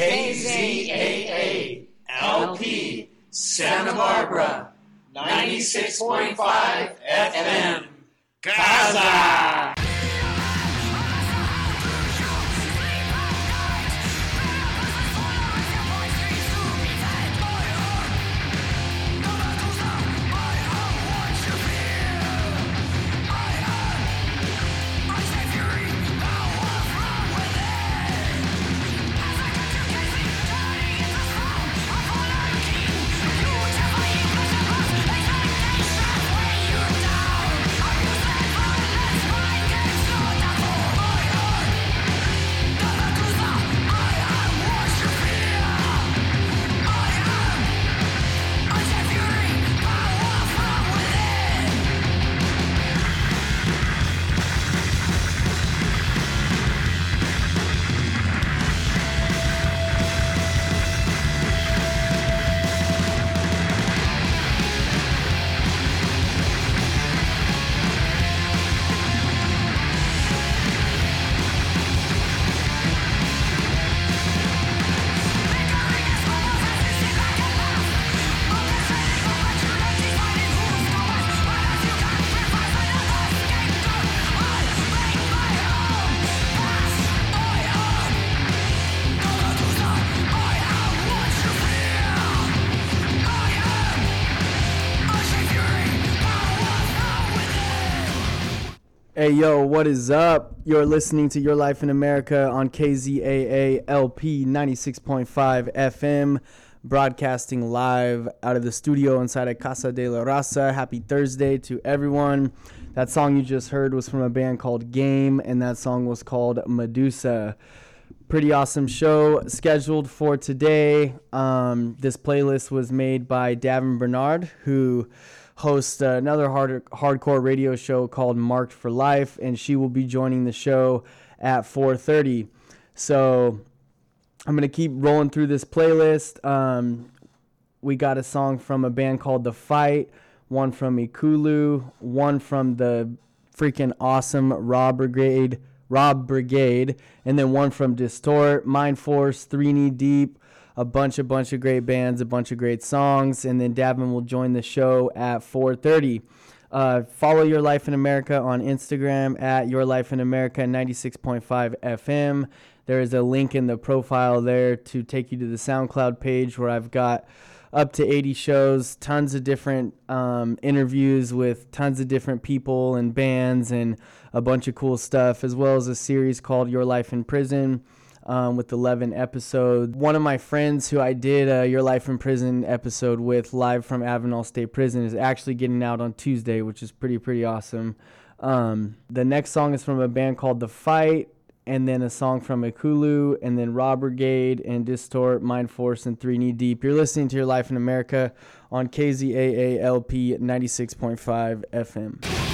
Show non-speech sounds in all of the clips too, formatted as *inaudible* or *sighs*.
KZAA LP Santa Barbara 96.5 FM Casa. Yo, what is up? You're listening to Your Life in America on KZAA LP 96.5 FM, broadcasting live out of the studio inside of Casa de la Raza. Happy Thursday to everyone. That song you just heard was from a band called Game, and that song was called Medusa. Pretty awesome show scheduled for today. Um, this playlist was made by Davin Bernard, who hosts another hard, hardcore radio show called Marked for Life, and she will be joining the show at 4:30. So I'm gonna keep rolling through this playlist. Um, we got a song from a band called The Fight, one from Ikulu, one from the freaking awesome Rob Brigade, Rob Brigade, and then one from Distort, Mind Force, Three Knee Deep, a bunch, a bunch of great bands, a bunch of great songs, and then Davin will join the show at 4:30. Uh, follow Your Life in America on Instagram at Your Life in America 96.5 FM. There is a link in the profile there to take you to the SoundCloud page where I've got up to 80 shows, tons of different um, interviews with tons of different people and bands, and a bunch of cool stuff, as well as a series called Your Life in Prison um, with 11 episodes. One of my friends who I did a Your Life in Prison episode with live from Avenal State Prison is actually getting out on Tuesday, which is pretty, pretty awesome. Um, the next song is from a band called The Fight, and then a song from Ikulu, and then Rob Brigade and Distort, Mind Force, and Three Knee Deep. You're listening to Your Life in America on KZAA LP 96.5 FM.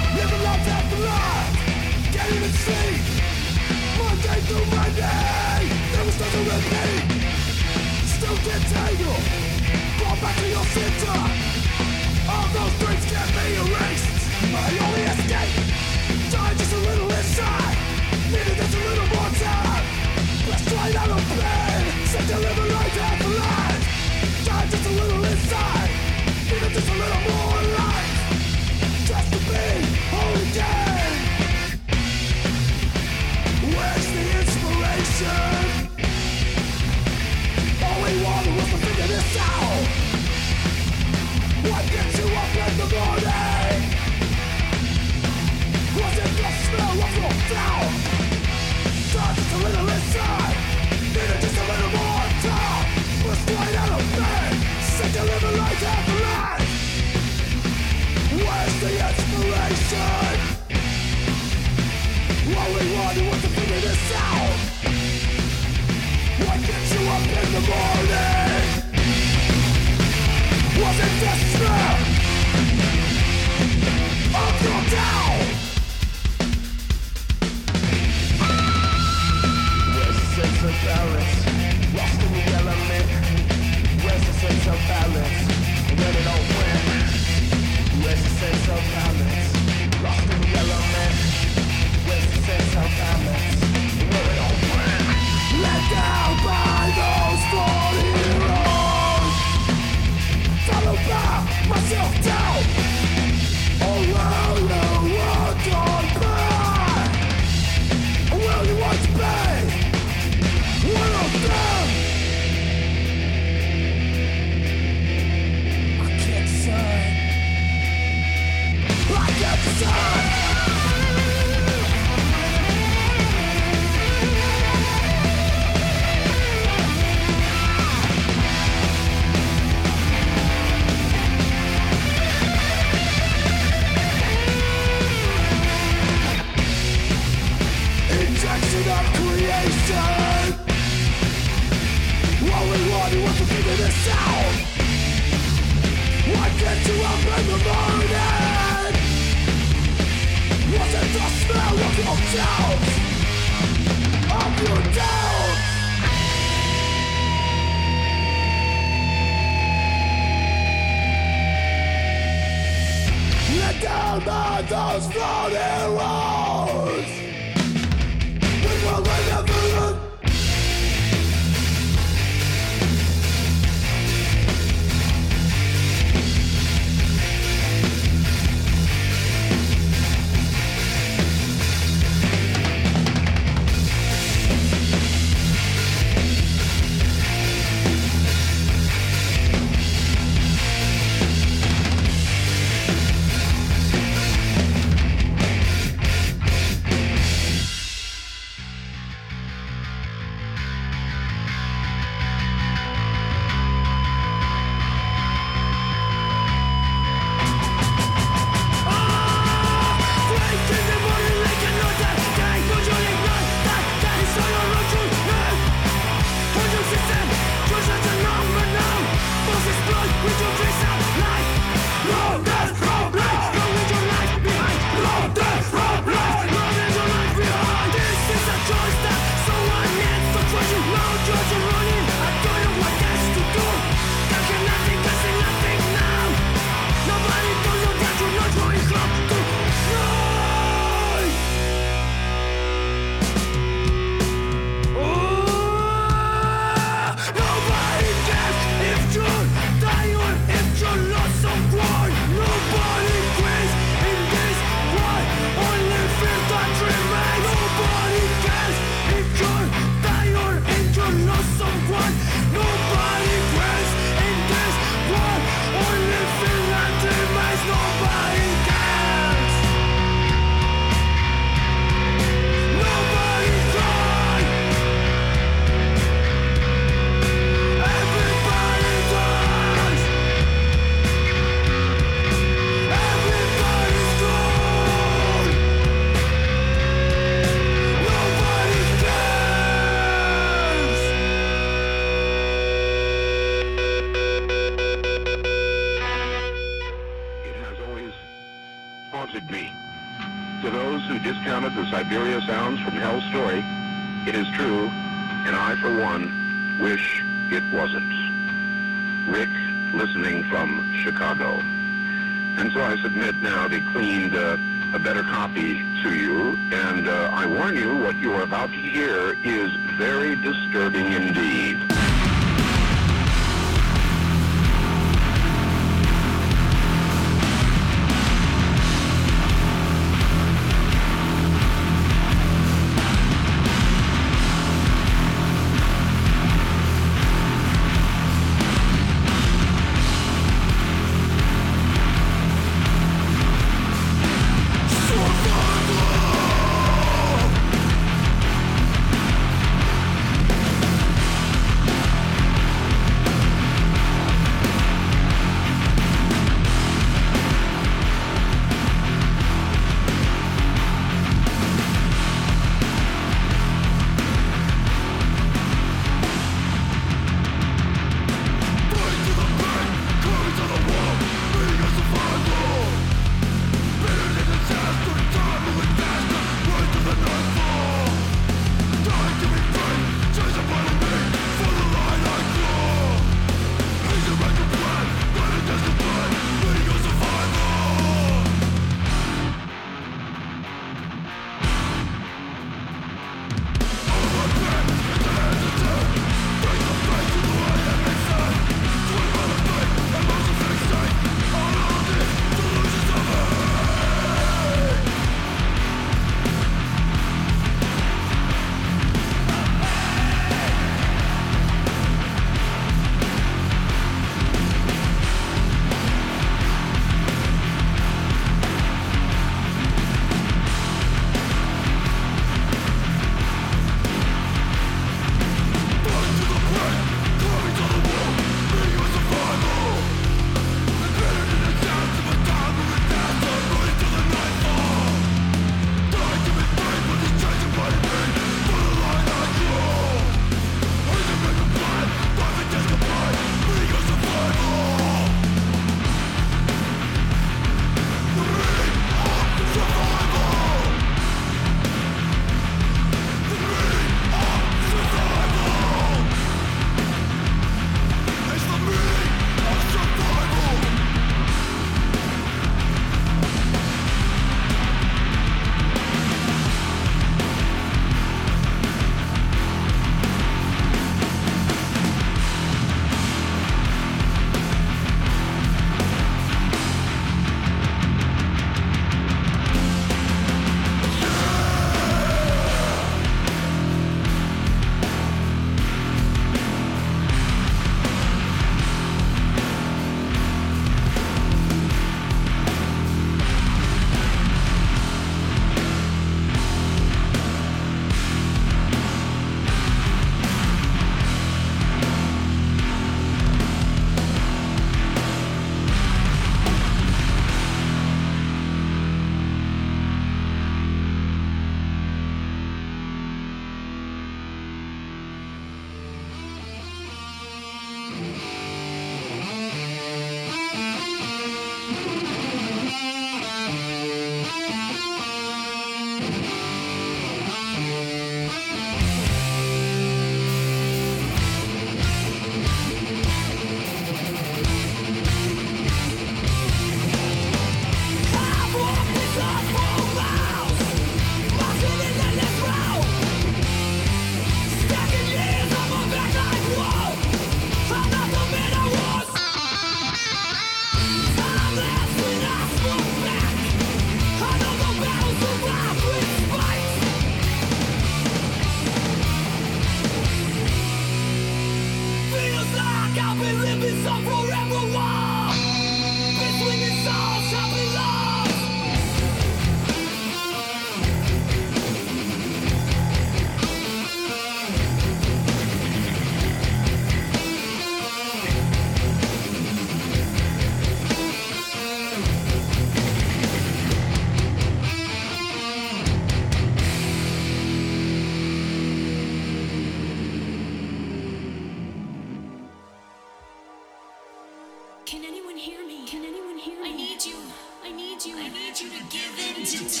to give in to. It's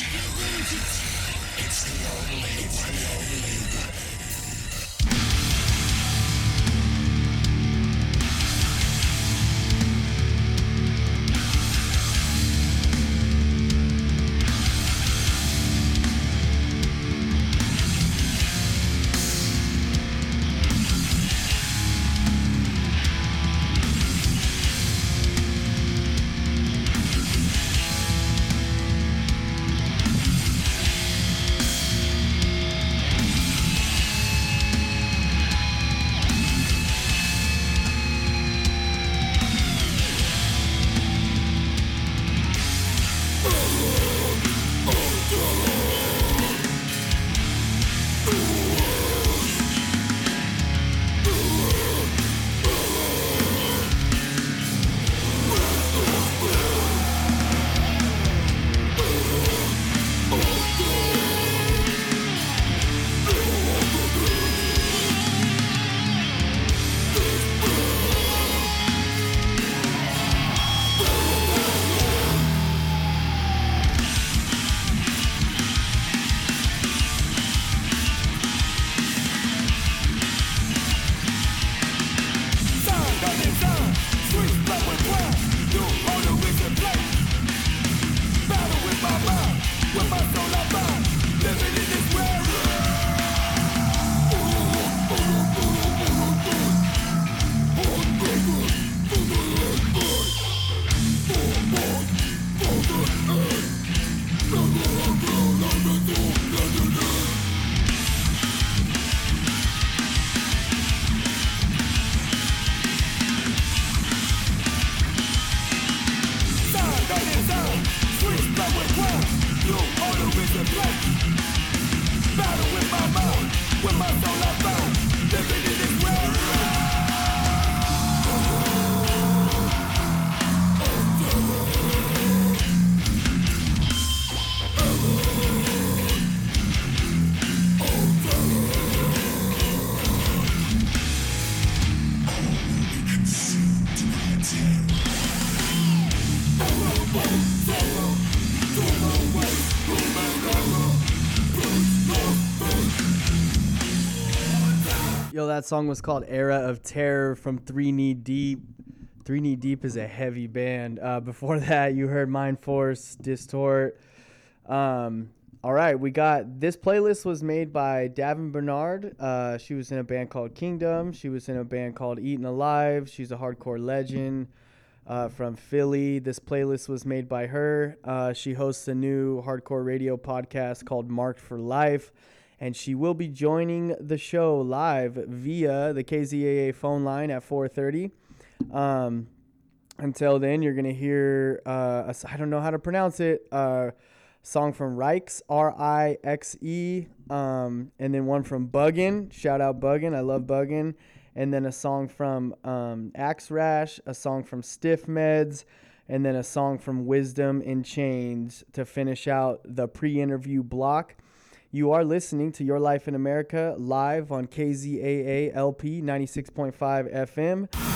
the only, it's the only one. That song was called Era of Terror from Three Knee Deep. Three Knee Deep is a heavy band. Uh, before *laughs* that, you heard Mind Force, Distort. Um, all right, we got this playlist was made by Davin Bernard. Uh, she was in a band called Kingdom. She was in a band called Eaten Alive. She's a hardcore legend uh, from Philly. This playlist was made by her. Uh, she hosts a new hardcore radio podcast called Marked for Life, and she will be joining the show live via the KZAA phone line at 4:30. Um, until then, you're gonna hear uh, a I don't know how to pronounce it. Uh, song from Rikes, R I X E, um, and then one from Buggin. Shout out Buggin, I love Buggin. And then a song from um, Axe Rash, a song from Stiff Meds, and then a song from Wisdom in Chains to finish out the pre-interview block. You are listening to Your Life in America live on KZAA LP 96.5 FM.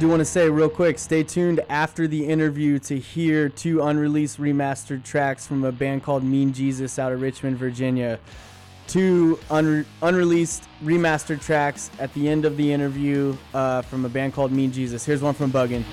Do want to say real quick, stay tuned after the interview to hear two unreleased remastered tracks from a band called Mean Jesus out of Richmond, Virginia. Two unre- unreleased remastered tracks at the end of the interview uh, from a band called Mean Jesus. Here's one from Buggin.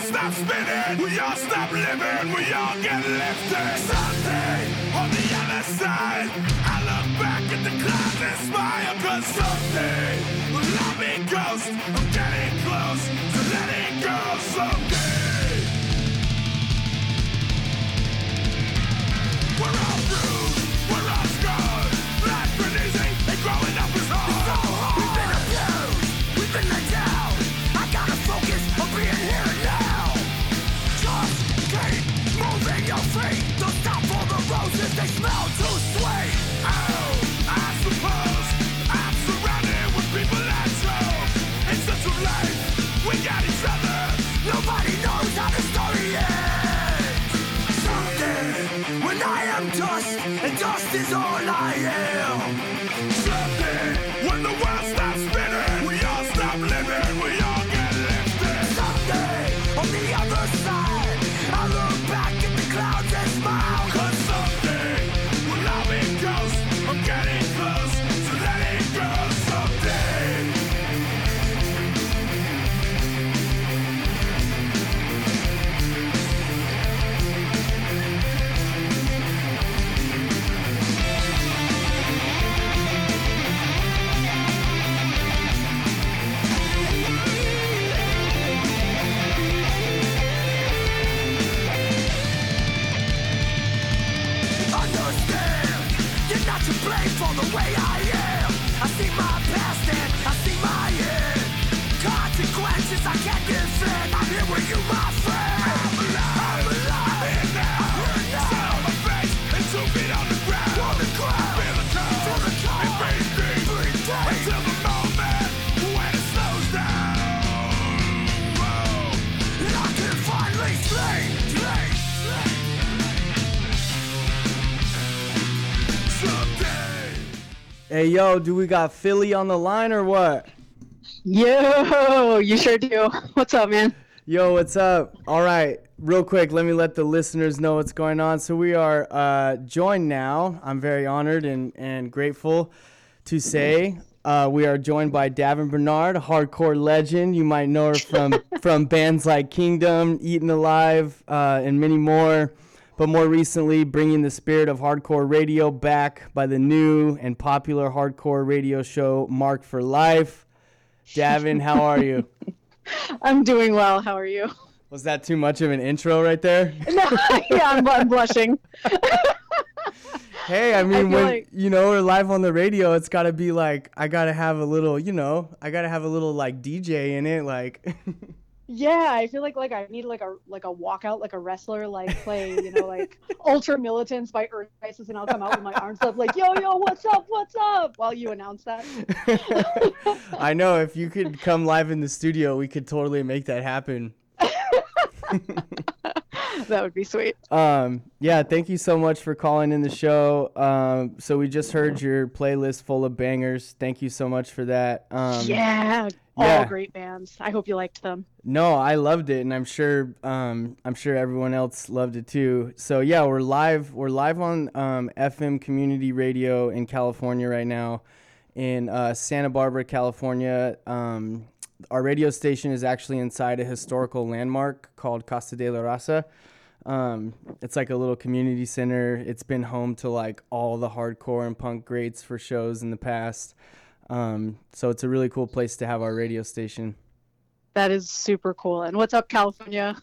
The world spinning, we all stop living, we all get lifted. Yo, do we got Philly on the line or what? Yo, you sure do. What's up, man? Yo, what's up? All right, real quick, let me let the listeners know what's going on. So we are uh, joined now. I'm very honored and, and grateful to say uh, we are joined by Davin Bernard, a hardcore legend. You might know her from *laughs* from bands like Kingdom, Eaten Alive, uh, and many more. But more recently, bringing the spirit of hardcore radio back by the new and popular hardcore radio show Marked for Life. Davin, how are you? *laughs* I'm doing well. How are you? Was that too much of an intro right there? *laughs* No, yeah, I'm, I'm blushing. *laughs* Hey, I mean, feel when like- you know we're live on the radio, it's got to be like I got to have a little, you know, I got to have a little like DJ in it, like. Yeah, I feel like like I need like a like a walkout like a wrestler like play you know like *laughs* Ultramilitance by Earth Crisis and I'll come out with my arms up like yo yo what's up what's up while you announce that. *laughs* I know if you could come live in the studio, we could totally make that happen. *laughs* that would be sweet. Um, yeah, thank you so much for calling in the show. Um, so we just heard your playlist full of bangers. Thank you so much for that. Um, yeah, all great bands. I hope you liked them. No, I loved it, and I'm sure um, I'm sure everyone else loved it too. So yeah, we're live. We're live on um, FM community radio in California right now, in uh, Santa Barbara, California. Um, our radio station is actually inside a historical landmark called Casa de la Raza. Um, it's like a little community center. It's been home to like all the hardcore and punk greats for shows in the past. Um, so it's a really cool place to have our radio station. That is super cool. And what's up, California?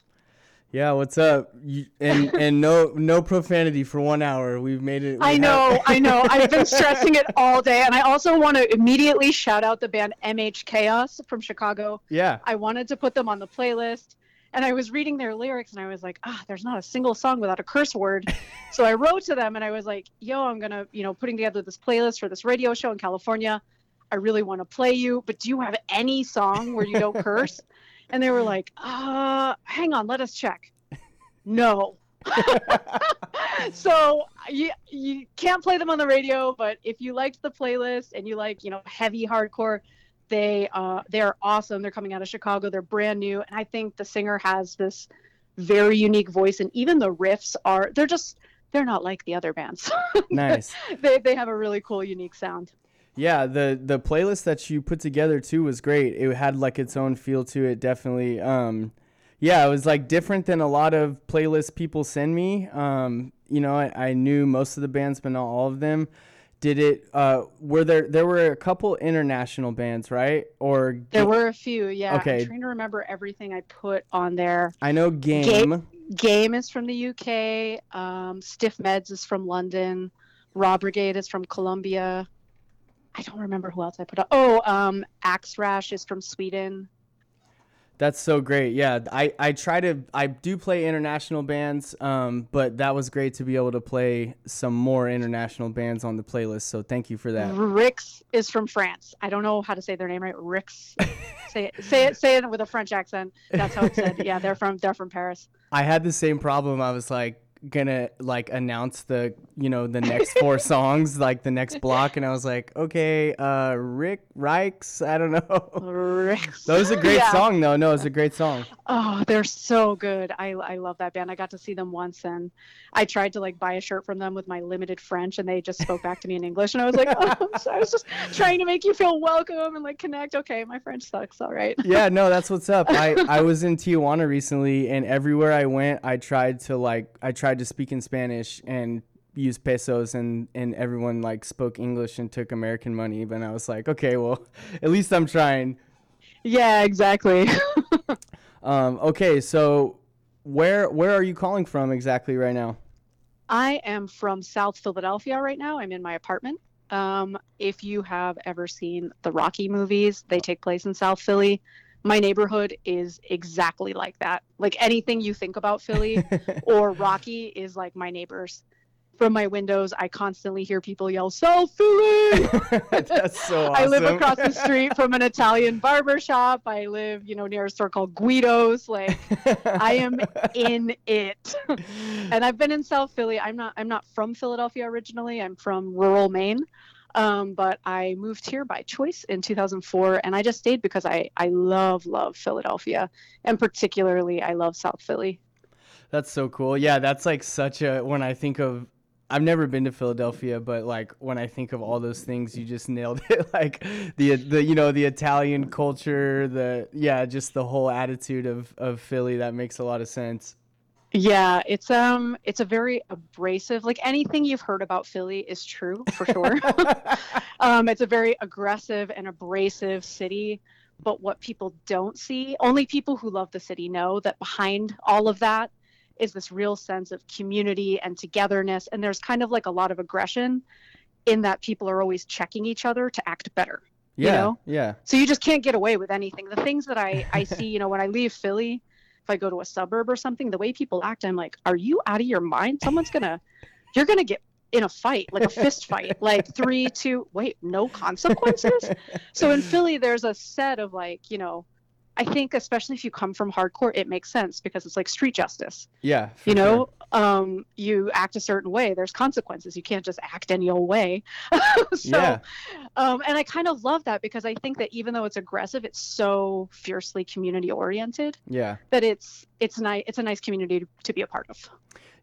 Yeah, what's up? You, and *laughs* and no no profanity for one hour. We've made it. we I have- know, I know. I've been *laughs* stressing it all day. And I also want to immediately shout out the band MH Chaos from Chicago. yeah, I wanted to put them on the playlist. And I was reading their lyrics and I was like, ah, there's not a single song without a curse word. *laughs* so I wrote to them and I was like, yo, I'm going to, you know, putting together this playlist for this radio show in California. I really want to play you, but do you have any song where you don't curse? *laughs* And they were like, uh, hang on, let us check. No. *laughs* so you, you can't play them on the radio, but if you liked the playlist and you like, you know, heavy hardcore, they uh, they're awesome. They're coming out of Chicago. They're brand new, and I think the singer has this very unique voice, and even the riffs are they're just they're not like the other bands. *laughs* nice. they they have a really cool, unique sound. Yeah, the the playlist that you put together too was great. It had like its own feel to it, definitely. Um, yeah, it was like different than a lot of playlists people send me. Um, you know, I, I knew most of the bands, but not all of them. Did it? Uh, were there? There were a couple international bands, right? Or There were a few, yeah. Okay. I'm trying to remember everything I put on there. I know Game. Game is from the UK. Um, Stiff Meds is from London. Raw Brigade is from Colombia. I don't remember who else I put on. Oh, um, Axe Rash is from Sweden. That's so great. Yeah, I, I try to I do play international bands, um, but that was great to be able to play some more international bands on the playlist. So thank you for that. Rixe is from France. I don't know how to say their name right. Rixe. *laughs* say it. Say it. Say it with a French accent. That's how it's said. Yeah, they're from they're from Paris. I had the same problem. I was like gonna like announce the you know the next four *laughs* songs like the next block and I was like okay uh Rick Rikes I don't know Rixe. that was a great Yeah. song though no it's a great song Oh, they're so good. I I love that band. I got to see them once and I tried to like buy a shirt from them with my limited French and they just spoke back to me in English and I was like, oh, so I was just trying to make you feel welcome and like connect. Okay, my French sucks. All right. yeah no that's what's up I I *laughs* was in Tijuana recently and everywhere I went I tried to like I tried to speak in Spanish and use pesos and and everyone like spoke English and took American money but I was like okay well *laughs* at least I'm trying Yeah, exactly. *laughs* um okay so where where are you calling from exactly right now I am from South Philadelphia right now. I'm in my apartment. Um, if you have ever seen the Rocky movies, they take place in South Philly. My neighborhood is exactly like that. Like anything you think about Philly *laughs* or Rocky is like my neighbors. From my windows, I constantly hear people yell, South Philly! *laughs* That's so awesome. *laughs* I live across the street from an Italian barber shop. I live, you know, near a store called Guido's. Like, I am in it. and I've been in South Philly. I'm not I'm not from Philadelphia originally. I'm from rural Maine. Um, but I moved here by choice in 2004 and I just stayed because I I love love Philadelphia and particularly I love South Philly. That's so cool. Yeah, that's like such a when I think of I've never been to Philadelphia, but like when I think of all those things, you just nailed *laughs* it. like the the you know the Italian culture, the yeah, just the whole attitude of of Philly. That makes a lot of sense. Yeah, it's um it's a very abrasive like anything you've heard about Philly is true for sure. *laughs* um it's a very aggressive and abrasive city, but what people don't see, only people who love the city know that behind all of that is this real sense of community and togetherness and there's kind of like a lot of aggression in that people are always checking each other to act better. You Yeah, know? yeah, So you just can't get away with anything. The things that I, I *laughs* see, you know, when I leave Philly, if I go to a suburb or something, the way people act, I'm like, are you out of your mind? Someone's gonna, you're gonna get in a fight, like a fist fight, like three, two, wait, no consequences. *laughs* so in Philly, there's a set of like, you know, I think especially if you come from hardcore, it makes sense because it's like street justice. yeah. You sure. know, um, you act a certain way. There's consequences. You can't just act any old way. *laughs* so, Yeah. um, and I kind of love that because I think that even though it's aggressive, it's so fiercely community oriented Yeah. that it's it's nice. It's a nice community to, to be a part of.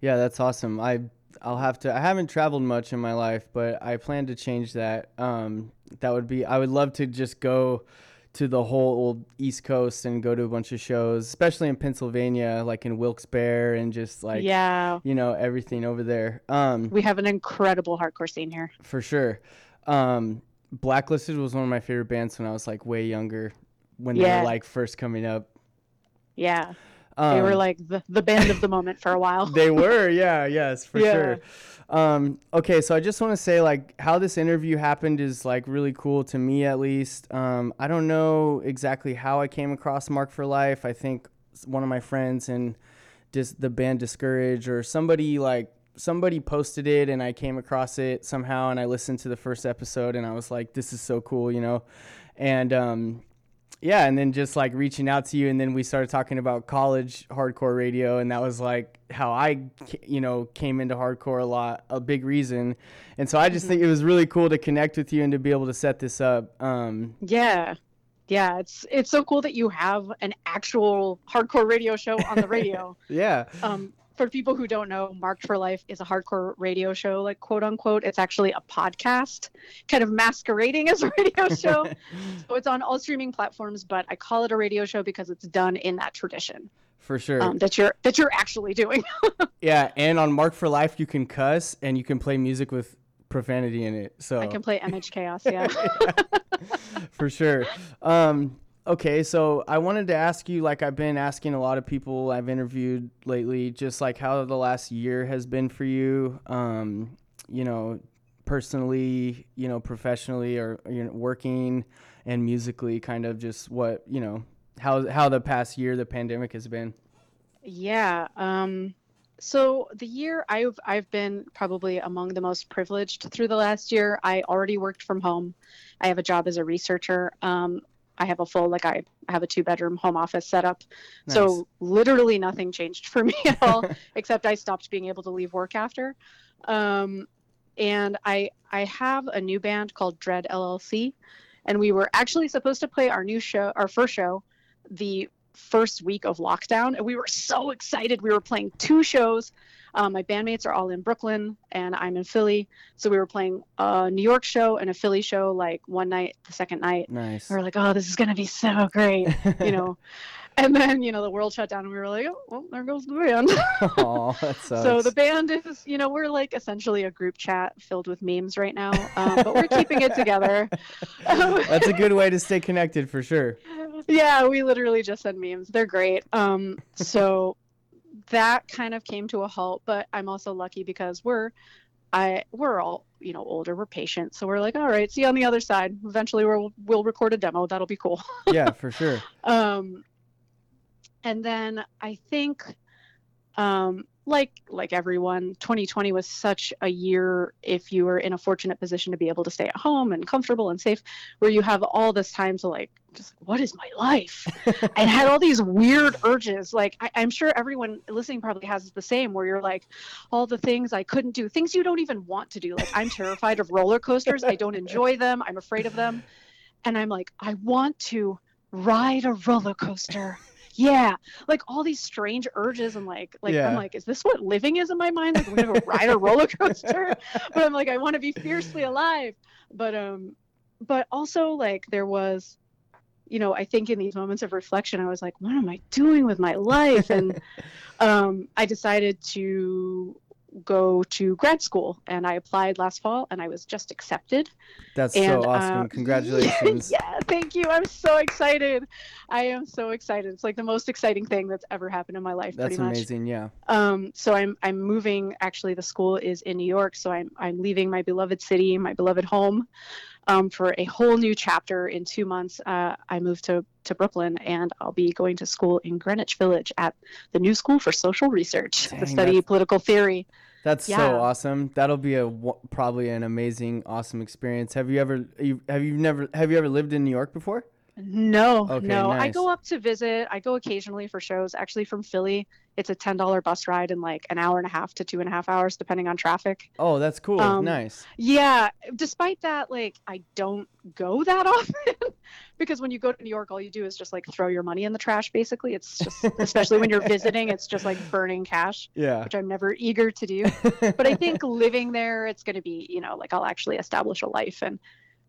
Yeah, that's awesome. I I'll have to. I haven't traveled much in my life, but I plan to change that. Um, that would be. I would love to just go to the whole old East Coast and go to a bunch of shows, especially in Pennsylvania, like in Wilkes-Barre, and just like yeah, you know everything over there. Um, we have an incredible hardcore scene here. for sure. Um, Blacklisted was one of my favorite bands when I was like way younger, when they Yeah. were like first coming up. Yeah, Um, they were like the, the band of the moment for a while. *laughs* they were yeah yes for Yeah. sure um okay so i just want to say like how this interview happened is like really cool to me at least um i don't know exactly how i came across marked for life i think one of my friends and just the band discourage or somebody like somebody posted it and i came across it somehow and i listened to the first episode and i was like this is so cool you know and um yeah, and then just like reaching out to you, and then we started talking about college hardcore radio, and that was like how I, you know, came into hardcore a lot, a big reason, and so I just think it was really cool to connect with you and to be able to set this up. Um, Yeah. Yeah, it's it's so cool that you have an actual hardcore radio show on the radio. *laughs* yeah, um, for people who don't know, Marked for Life is a hardcore radio show, like quote unquote. It's actually a podcast, kind of masquerading as a radio *laughs* show. so it's on all streaming platforms, but I call it a radio show because it's done in that tradition For sure. um, that you're that you're actually doing. *laughs* yeah, and on Marked for Life, you can cuss and you can play music with profanity in it. So I can play MH Chaos, yeah. *laughs* for sure. Um, okay, so I wanted to ask you, like I've been asking a lot of people I've interviewed lately, just like how the last year has been for you. Um, you know, personally, you know, professionally, or you know, working and musically, kind of just what you know, how how the past year, the pandemic has been. Yeah. Um, so the year I've I've been probably among the most privileged through the last year. I already worked from home. I have a job as a researcher. Um, I have a full like I have a two bedroom home office set up. Nice. So literally nothing changed for me *laughs* at all, *laughs* except I stopped being able to leave work after. Um, and I I have a new band called Dread LLC, and we were actually supposed to play our new show, our first show, the first week of lockdown, and we were so excited. We were playing two shows. Um, my bandmates are all in Brooklyn, and I'm in Philly. So we were playing a New York show and a Philly show, like one night, the second night. Nice. We were like, oh, this is gonna be so great, you know. *laughs* and then you know the world shut down, and we were like, oh, well, there goes the band. Aw, that *laughs* sucks. So the band is, you know, we're like essentially a group chat filled with memes right now, um, but we're keeping it together. *laughs* That's a good way to stay connected for sure. Yeah, we literally just send memes. They're great. Um, so *laughs* that kind of came to a halt, but I'm also lucky because we're, I we're all you know older, we're patient, so we're like, all right, see you on the other side. Eventually, we'll we'll record a demo. That'll be cool. *laughs* Yeah, for sure. *laughs* um and then i think um like like everyone 2020 was such a year if you were in a fortunate position to be able to stay at home and comfortable and safe where you have all this time to like just what is my life? And had all these weird urges. Like I, i'm sure everyone listening probably has the same where you're like all the things i couldn't do things you don't even want to do. Like i'm terrified of roller coasters. I don't enjoy them. I'm afraid of them. And i'm like i want to ride a roller coaster. Yeah. Like all these strange urges and like like Yeah. i'm like is this what living is in my mind? Like i'm gonna ride a roller coaster? *laughs* But i'm like i want to be fiercely alive. But um but also like there was you know i think in these moments of reflection i was like what am i doing with my life and *laughs* um i decided to go to grad school and i applied last fall and i was just accepted That's and so awesome. um, Congratulations. *laughs* yeah, thank you. I'm so excited. I am so excited. It's like the most exciting thing that's ever happened in my life, That's pretty much. amazing. Yeah. Um, so I'm I'm moving. Actually, the school is in New York, so I'm I'm leaving my beloved city, my beloved home, um, for a whole new chapter in two months. Uh, I move to to Brooklyn, and I'll be going to school in Greenwich Village at the New School for Social Research Dang, to study political theory. That's Yeah. so awesome. That'll be a probably an amazing, awesome experience. Have you ever you, have you never have you ever lived in New York before? No, Okay, no. I go up to visit. I go occasionally for shows. Actually, from Philly, it's a ten dollar bus ride in like an hour and a half to two and a half hours, depending on traffic. Oh, that's cool. Um, nice. Yeah. Despite that, like I don't go that *laughs* often because when you go to New York, all you do is just like throw your money in the trash. Basically, it's just especially when you're *laughs* visiting, it's just like burning cash, Yeah. which I'm never eager to do. but I think living there, it's going to be, you know, like I'll actually establish a life. And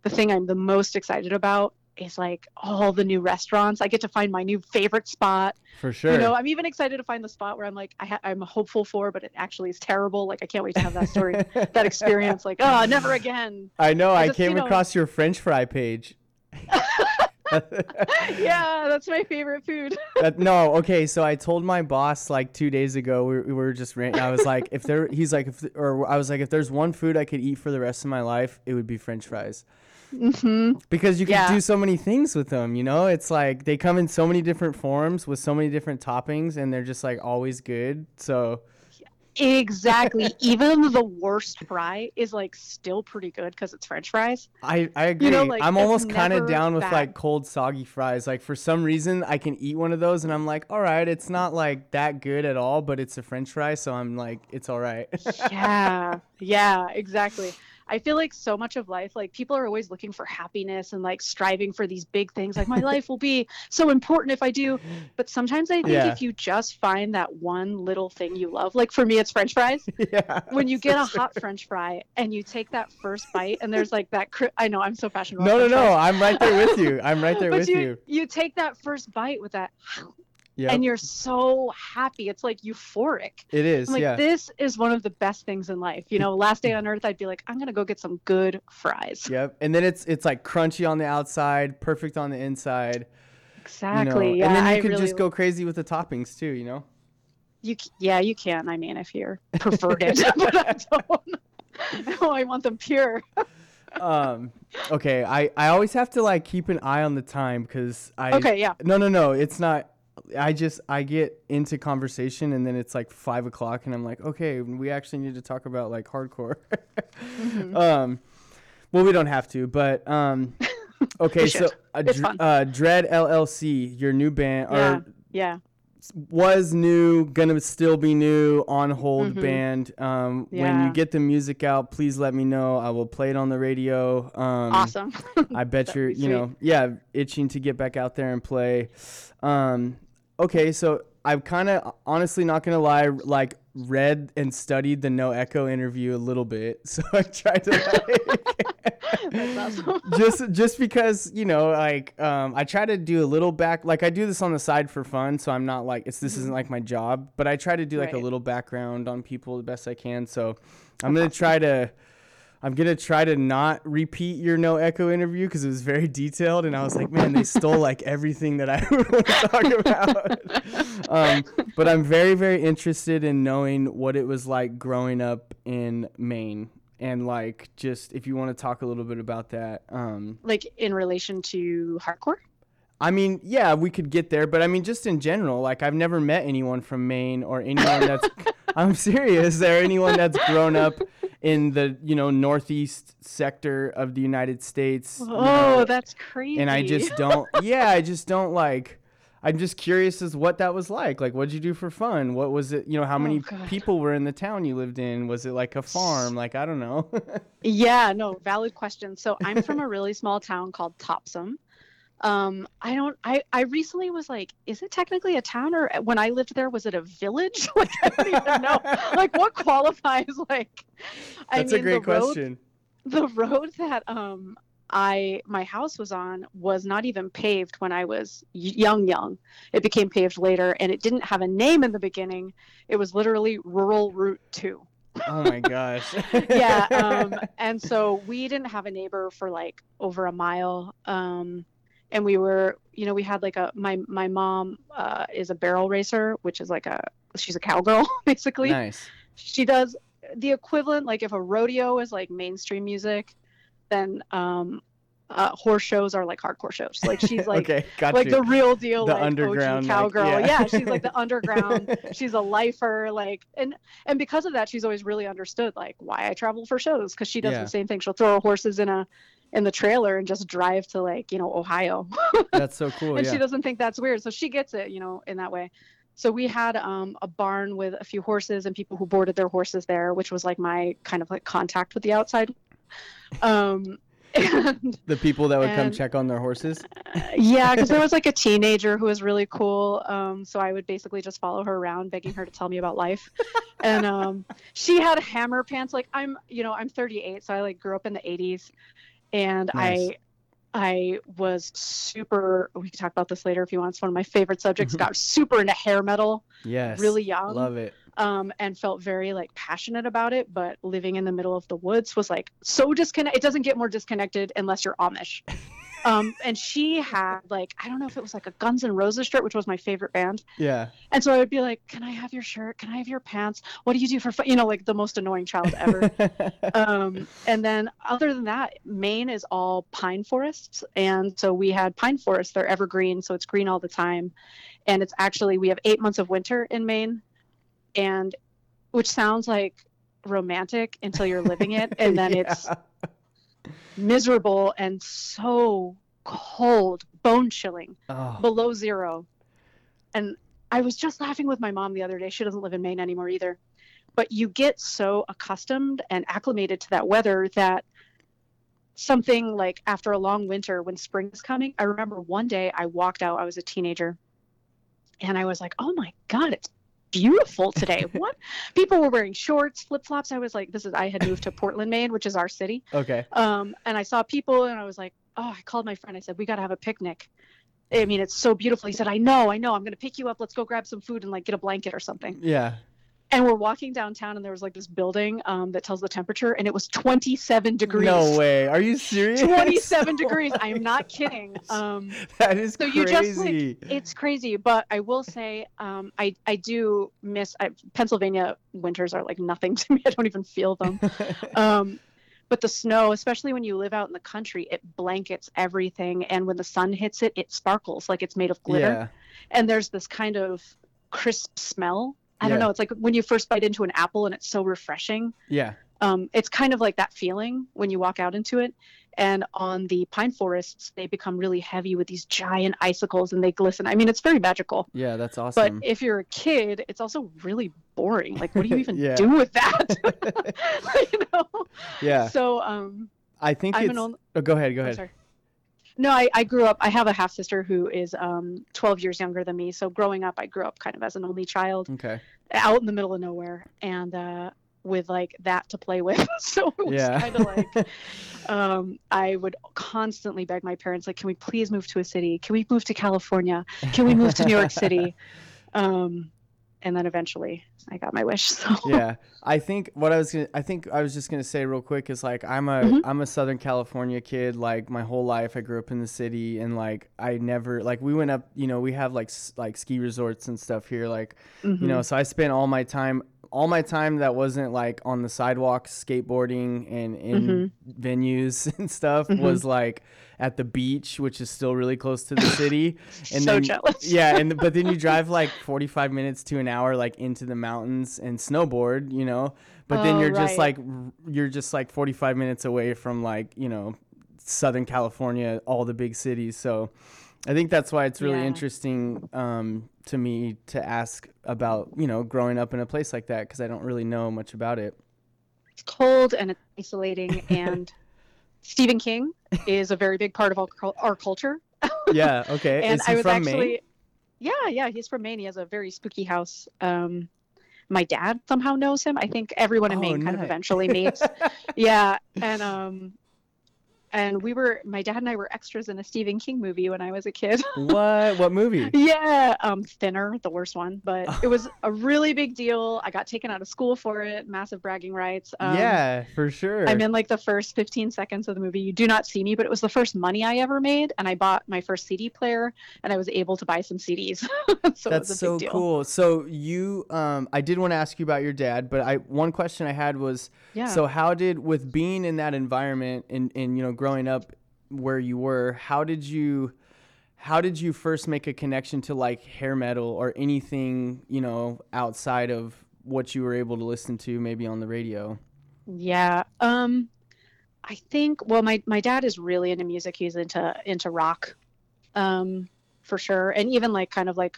the thing I'm the most excited about is like all the new restaurants. I get to find my new favorite spot. For sure. You know, I'm even excited to find the spot where I'm like, I ha- I'm hopeful for, but it actually is terrible. Like, I can't wait to have that story, *laughs* that experience. Like, oh, never again. I know. I just, came you know- across your French fry page. *laughs* *laughs* yeah, that's my favorite food. *laughs* That- no, *laughs* okay. So I told my boss like two days ago. We, we were just ranting. I was like, if there, he's like, if or I was like, if there's one food I could eat for the rest of my life, it would be French fries. hmm Because you can Yeah. do so many things with them. You know, it's like they come in so many different forms with so many different toppings, and they're just like always good. So Exactly. *laughs* even the worst fry is like still pretty good because it's French fries. I, I agree. know, like, I'm almost kind of down with bad. like cold soggy fries. Like for some reason I can eat one of those and I'm like, all right, it's not like that good at all, but it's a French fry, so I'm like, it's all right. yeah, yeah, exactly. I feel like so much of life, like people are always looking for happiness and like striving for these big things. Like my *laughs* life will be so important if I do. But sometimes I think Yeah. if you just find that one little thing you love, like for me, it's French fries. *laughs* yeah. When you get a sure. hot French fry and you take that first bite, and there's like that. Cri- I know I'm so passionate. No, no, no. I'm right there with you. I'm right *laughs* there with you, you. you take that first bite with that, Yeah. and you're so happy. It's like euphoric. It is. Like, yeah. this is one of the best things in life. You know, *laughs* last day on earth, I'd be like, I'm gonna go get some good fries. Yep. And then it's it's like crunchy on the outside, perfect on the inside. you Exactly. know. Yeah. and then you I can really, just go crazy with the toppings too, you know? You, yeah, you can. I mean, if you're *laughs* perverted, *laughs* but I don't. No, I want them pure. um okay i i always have to like keep an eye on the time because i Okay, yeah. no no no it's not i just i get into conversation and then it's like five o'clock and i'm like okay we actually need to talk about like hardcore Mm-hmm. *laughs* um well we don't have to but um *laughs* okay so uh, Dr- uh dread llc your new band Yeah. or Yeah. was new, gonna still be new, on hold Mhm. band. Um, When you get the music out, please let me know. I will play it on the radio. Um, Awesome. I bet *laughs* you're, be you know, yeah, itching to get back out there and play. Um, okay, so I'm kind of honestly not gonna lie, like read and studied the No Echo interview a little bit, *laughs* so I tried to like, awesome. *laughs* just just because you know like um i try to do a little back like i do this on the side for fun so i'm not like it's this isn't like my job but i try to do like a little background on people the best i can so i'm gonna try to i'm gonna try to not repeat your no echo interview because it was very detailed and i was like man they stole like everything that i *laughs* want to talk about um, but i'm very very interested in knowing what it was like growing up in maine and like just if you want to talk a little bit about that um like in relation to hardcore. I mean yeah we could get there but i mean just in general like i've never met anyone from maine or anyone that's *laughs* i'm serious Is there anyone that's grown up in the you know northeast sector of the united states you Oh, know, that's crazy. and i just don't *laughs* yeah i just don't like i'm just curious as what that was like like what'd you do for fun what was it you know how oh, many Oh, God. people were in the town you lived in was it like a farm like i don't know *laughs* Yeah, no, valid question. So I'm from a really small town called Topsham. Um, I don't. I I recently was like, is it technically a town or when I lived there was it a village? *laughs* like I don't even know. Like what *laughs* qualifies like? I that's mean, a great the road, question The road that um I my house was on was not even paved when I was young young. It became paved later, and it didn't have a name in the beginning. It was literally Rural Route Two oh my gosh *laughs* yeah um and so we didn't have a neighbor for like over a mile um and we were you know we had like a my my mom uh is a barrel racer which is like a she's a cowgirl *laughs* basically nice she does the equivalent like if a rodeo is like mainstream music then um uh horse shows are like hardcore shows like she's *laughs* like okay like you the real deal The like underground, OG like, cowgirl yeah. yeah. she's like the *laughs* underground she's a lifer like and and because of that she's always really understood like why i travel for shows because she does Yeah. the same thing she'll throw her horses in a in the trailer and just drive to like you know ohio *laughs* That's so cool. and yeah. she doesn't think that's weird so she gets it you know in that way so we had um, a barn with a few horses and people who boarded their horses there which was like my kind of like contact with the outside um *laughs* and the people that would come check on their horses. *laughs* yeah, because there was like a teenager who was really cool. Um, so I would basically just follow her around, begging her to tell me about life. And um, she had hammer pants. Like I'm, you know, I'm 38, so I like grew up in the 80s, and Nice. I. I was super. We can talk about this later if you want. It's one of my favorite subjects. *laughs* Got super into hair metal, Yes. really young Love it. um, and felt very like passionate about it. But living in the middle of the woods was like so disconnected. It doesn't get more disconnected unless you're Amish. *laughs* Um, and she had like I don't know if it was like a Guns N' Roses shirt, which was my favorite band. Yeah. And so I would be like, "Can I have your shirt? Can I have your pants? What do you do for fun?" You know, like the most annoying child ever. *laughs* um, and then other than that, Maine is all pine forests, and so we had pine forests. They're evergreen, so it's green all the time. And it's actually we have eight months of winter in Maine, and which sounds like romantic until you're living it, and then *laughs* it's Yeah. Miserable and so cold, bone chilling Oh, below zero. And I was just laughing with my mom the other day. She doesn't live in Maine anymore either. but you get so accustomed and acclimated to that weather that something like after a long winter when spring is coming i remember one day i walked out i was a teenager and i was like oh my god it's beautiful today what people were wearing shorts flip-flops i was like this is i had moved to portland maine which is our city Okay. um, and I saw people, and I was like, "Oh!" I called my friend. I said, "We got to have a picnic." I mean, it's so beautiful. He said, "I know, I know. I'm gonna pick you up. Let's go grab some food and like get a blanket or something." Yeah. And we're walking downtown, and there was like this building um, that tells the temperature, and it was 27 degrees. No way. Are you serious? 27 *laughs* degrees. I am not *laughs* kidding. Um, That is so crazy. you just like it's crazy, but I will say um, I I do miss I, Pennsylvania winters are like nothing *laughs* to me. I don't even feel them. um, but the snow, especially when you live out in the country, it blankets everything, and when the sun hits it, it sparkles like it's made of glitter. yeah. And there's this kind of crisp smell. I don't know. It's like when you first bite into an apple, and it's so refreshing Yeah. um, it's kind of like that feeling when you walk out into it. And on the pine forests, they become really heavy with these giant icicles and they glisten. I mean, it's very magical. Yeah, that's awesome. But if you're a kid, it's also really boring. Like, what do you *laughs* even Yeah. do with that? *laughs* *laughs* you know? yeah. So, um, I think I'm it's only. Oh, go ahead, go ahead. No, I, I grew up. I have a half sister who is um, 12 years younger than me. So growing up, I grew up kind of as an only child Okay. out in the middle of nowhere and uh, with like that to play with. *laughs* so it was Yeah. kind of like *laughs* um, I would constantly beg my parents, like, can we please move to a city? Can we move to California? Can we move to New York City? *laughs* Um, and then eventually I got my wish. *laughs* So yeah i think what i was gonna i think i was just gonna say real quick is like i'm a am a southern california kid like my whole life i grew up in the city and like i never like we went up you know we have like like ski resorts and stuff here like Mhm. you know so i spent all my time all my time that wasn't like on the sidewalks skateboarding and in venues *laughs* and stuff Mhm. was like at the beach which is still really close to the city *laughs* and so then jealous. yeah and *laughs* but then you drive like 45 minutes to an hour like into the mountains and snowboard you know but then Oh, you're just like you're just like 45 minutes away from like you know southern california all the big cities so i think that's why it's really Yeah. interesting um, to me to ask about you know growing up in a place like that because i don't really know much about it It's cold and it's isolating. And *laughs* Stephen King is a very big part of our, our culture. *laughs* yeah okay and is he I was from actually, maine yeah, yeah, he's from Maine. He has a very spooky house. Um, my dad somehow knows him. I think everyone in Oh, Maine kind of eventually meets. *laughs* yeah, and um, and we were my dad and I were extras in a Stephen King movie when I was a kid. *laughs* what what movie yeah, um, Thinner, the worst one, but *laughs* it was a really big deal. I got taken out of school for it, massive bragging rights. Um, yeah for sure I'm in like the first 15 seconds of the movie. You do not see me, but it was the first money I ever made, and I bought my first CD player, and I was able to buy some CDs. *laughs* so That's so big deal. cool. So you, um, I did want to ask you about your dad, but I one question I had was, Yeah. so how did with being in that environment and and you know growing up where you were, how did you, how did you first make a connection to like hair metal or anything you know outside of what you were able to listen to maybe on the radio? Yeah. Um, I think. Well, my my dad is really into music. He's into into rock, um, for sure, and even like kind of like.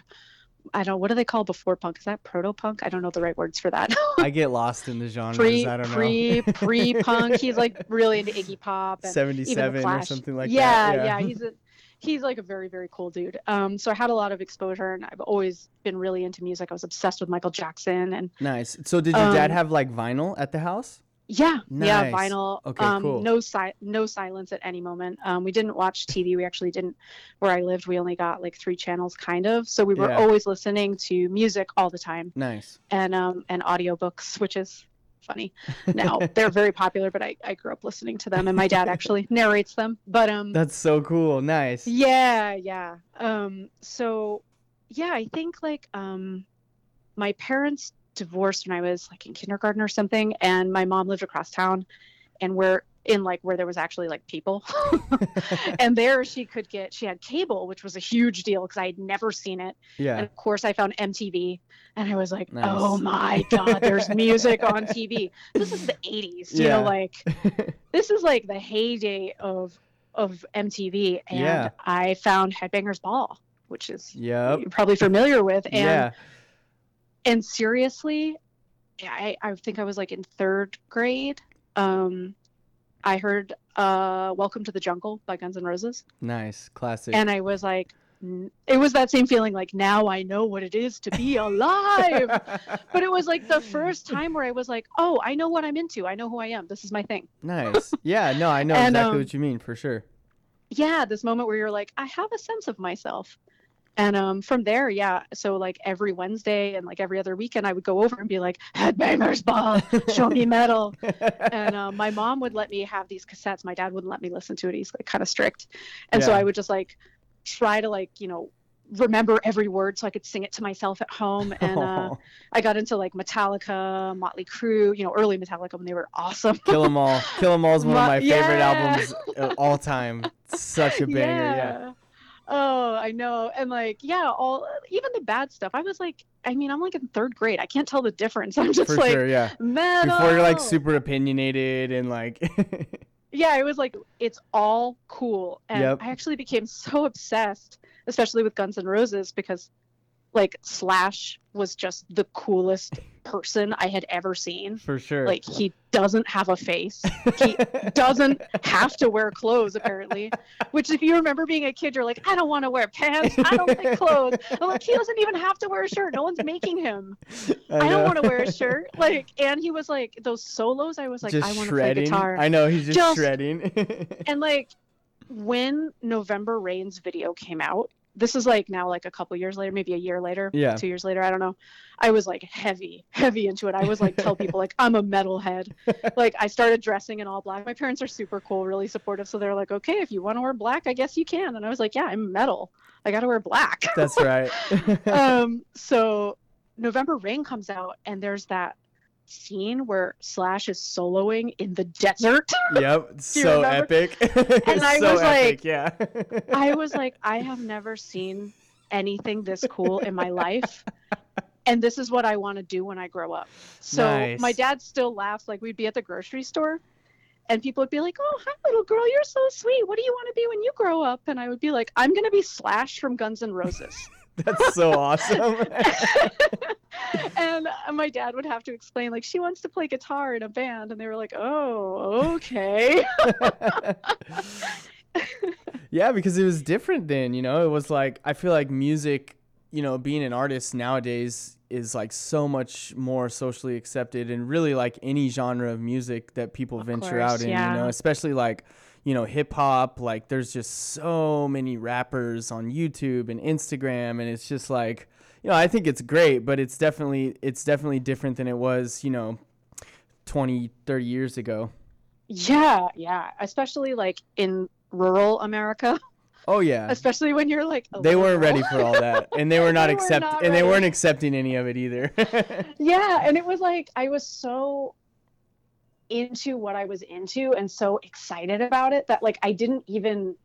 I don't. What do they call before punk? Is that proto punk? I don't know the right words for that. I *laughs* get lost in the genres. pre I don't know. pre pre punk. He's like really into Iggy *laughs* Pop and even the 77 or something like yeah, that. Yeah, yeah. He's *laughs* a he's like a very very cool dude. Um, so I had a lot of exposure, and I've always been really into music. I was obsessed with Michael Jackson, and nice. So did your dad Um, have like vinyl at the house? Yeah, yeah, vinyl. Okay, um, cool. No si- no silence at any moment. Um, we didn't watch TV. We actually didn't. Where I lived, we only got like three channels, kind of. So we were Yeah. always listening to music all the time, Nice. and um, and audiobooks, which is funny. *laughs* Now they're very popular, but I, I grew up listening to them, and my dad actually *laughs* narrates them. But um, That's so cool. Nice. yeah, yeah. Um, so yeah, I think like um, my parents divorced when I was like in kindergarten or something, and my mom lived across town, and we're in like where there was actually like people, *laughs* *laughs* and there she could get she had cable, which was a huge deal because I had never seen it, Yeah. and of course I found MTV, and I was like, Nice. oh my god, there's *laughs* music on TV. This is the '80s, you Yeah. know, like this is like the heyday of of MTV, and Yeah. I found Headbangers Ball, which is Yep. you're probably familiar with, and Yeah. And seriously, I, I think I was like in third grade. Um, I heard uh, "Welcome to the Jungle" by Guns N' Roses, Nice, classic. and I was like, it was that same feeling like now I know what it is to be *laughs* alive. *laughs* but it was like the first time where I was like, oh, I know what I'm into. I know who I am. This is my thing. nice. Yeah, no, I know *laughs* And, exactly um, what you mean for sure. yeah this moment where you're like i have a sense of myself and um from there yeah so like every wednesday and like every other weekend i would go over and be like headbangers ball show me metal *laughs* and um, my mom would let me have these cassettes my dad wouldn't let me listen to it he's like kind of strict and so i would just like try to like you know remember every word so i could sing it to myself at home and uh, i got into like metallica motley crue you know early metallica when they were awesome *laughs* Kill 'em all. Kill 'em all is one of my favorite yeah. albums of all time. Such a *laughs* banger. Yeah. Oh, I know. And like, yeah, all even the bad stuff. I was like, I mean, I'm like in third grade. I can't tell the difference. *laughs* I'm just For like sure, yeah. metal. Before you're like oh. super opinionated and like *laughs* Yeah, it was like it's all cool. And Yep. I actually became *laughs* so obsessed, especially with Guns N' Roses, because like Slash was just the coolest person I had ever seen. for sure. Like he doesn't have a face. He *laughs* doesn't have to wear clothes apparently. Which if you remember being a kid, you're like, I don't want to wear pants. I don't like *laughs* clothes. I'm like, he doesn't even have to wear a shirt. No one's making him. *laughs* I, know. don't want to wear a shirt. Like, and he was like those solos. I was like, just I want to play guitar. I know he's just, Just- shredding. And like when November Rain's video came out, this is like now like a couple years later, maybe a year later, Yeah. two years later, I don't know. I was like heavy, heavy into it. I was like tell people like I'm a metalhead. *laughs* like I started dressing in all black. My parents are super cool, really supportive. So they're like, okay, if you want to wear black, I guess you can. And I was like, yeah, I'm metal. I got to wear black. That's right. *laughs* um, *laughs* so November Rain comes out, and there's that scene where Slash is soloing in the desert. *laughs* yep. So epic. And *laughs* I so was epic, like- yeah. I *laughs* was like, I have never seen anything this cool in my life. And this is what I want to do when I grow up. So Nice. my dad still laughs. Like we'd be at the grocery store and people would be like, Oh, hi little girl, you're so sweet. What do you want to be when you grow up? And I would be like, I'm gonna be Slash from Guns N' Roses. *laughs* That's so awesome. *laughs* and my dad would have to explain like she wants to play guitar in a band and they were like oh okay *laughs* yeah, because it was different then, you know. It was like I feel like music, you know, being an artist nowadays is like so much more socially accepted and really like any genre of music that people venture course, out in, yeah. you know, especially like you know, hip hop, like there's just so many rappers on YouTube and Instagram and it's just like, you know, I think it's great, but it's definitely it's definitely different than it was, you know, 20, 30 years ago. yeah yeah. Especially like in rural america. Oh yeah. especially when you're like they little weren't ready for all that and they were *laughs* not They were accept not and they weren't accepting any of it either. *laughs* Yeah and it was like i was so into what i was into and so excited about it that like i didn't even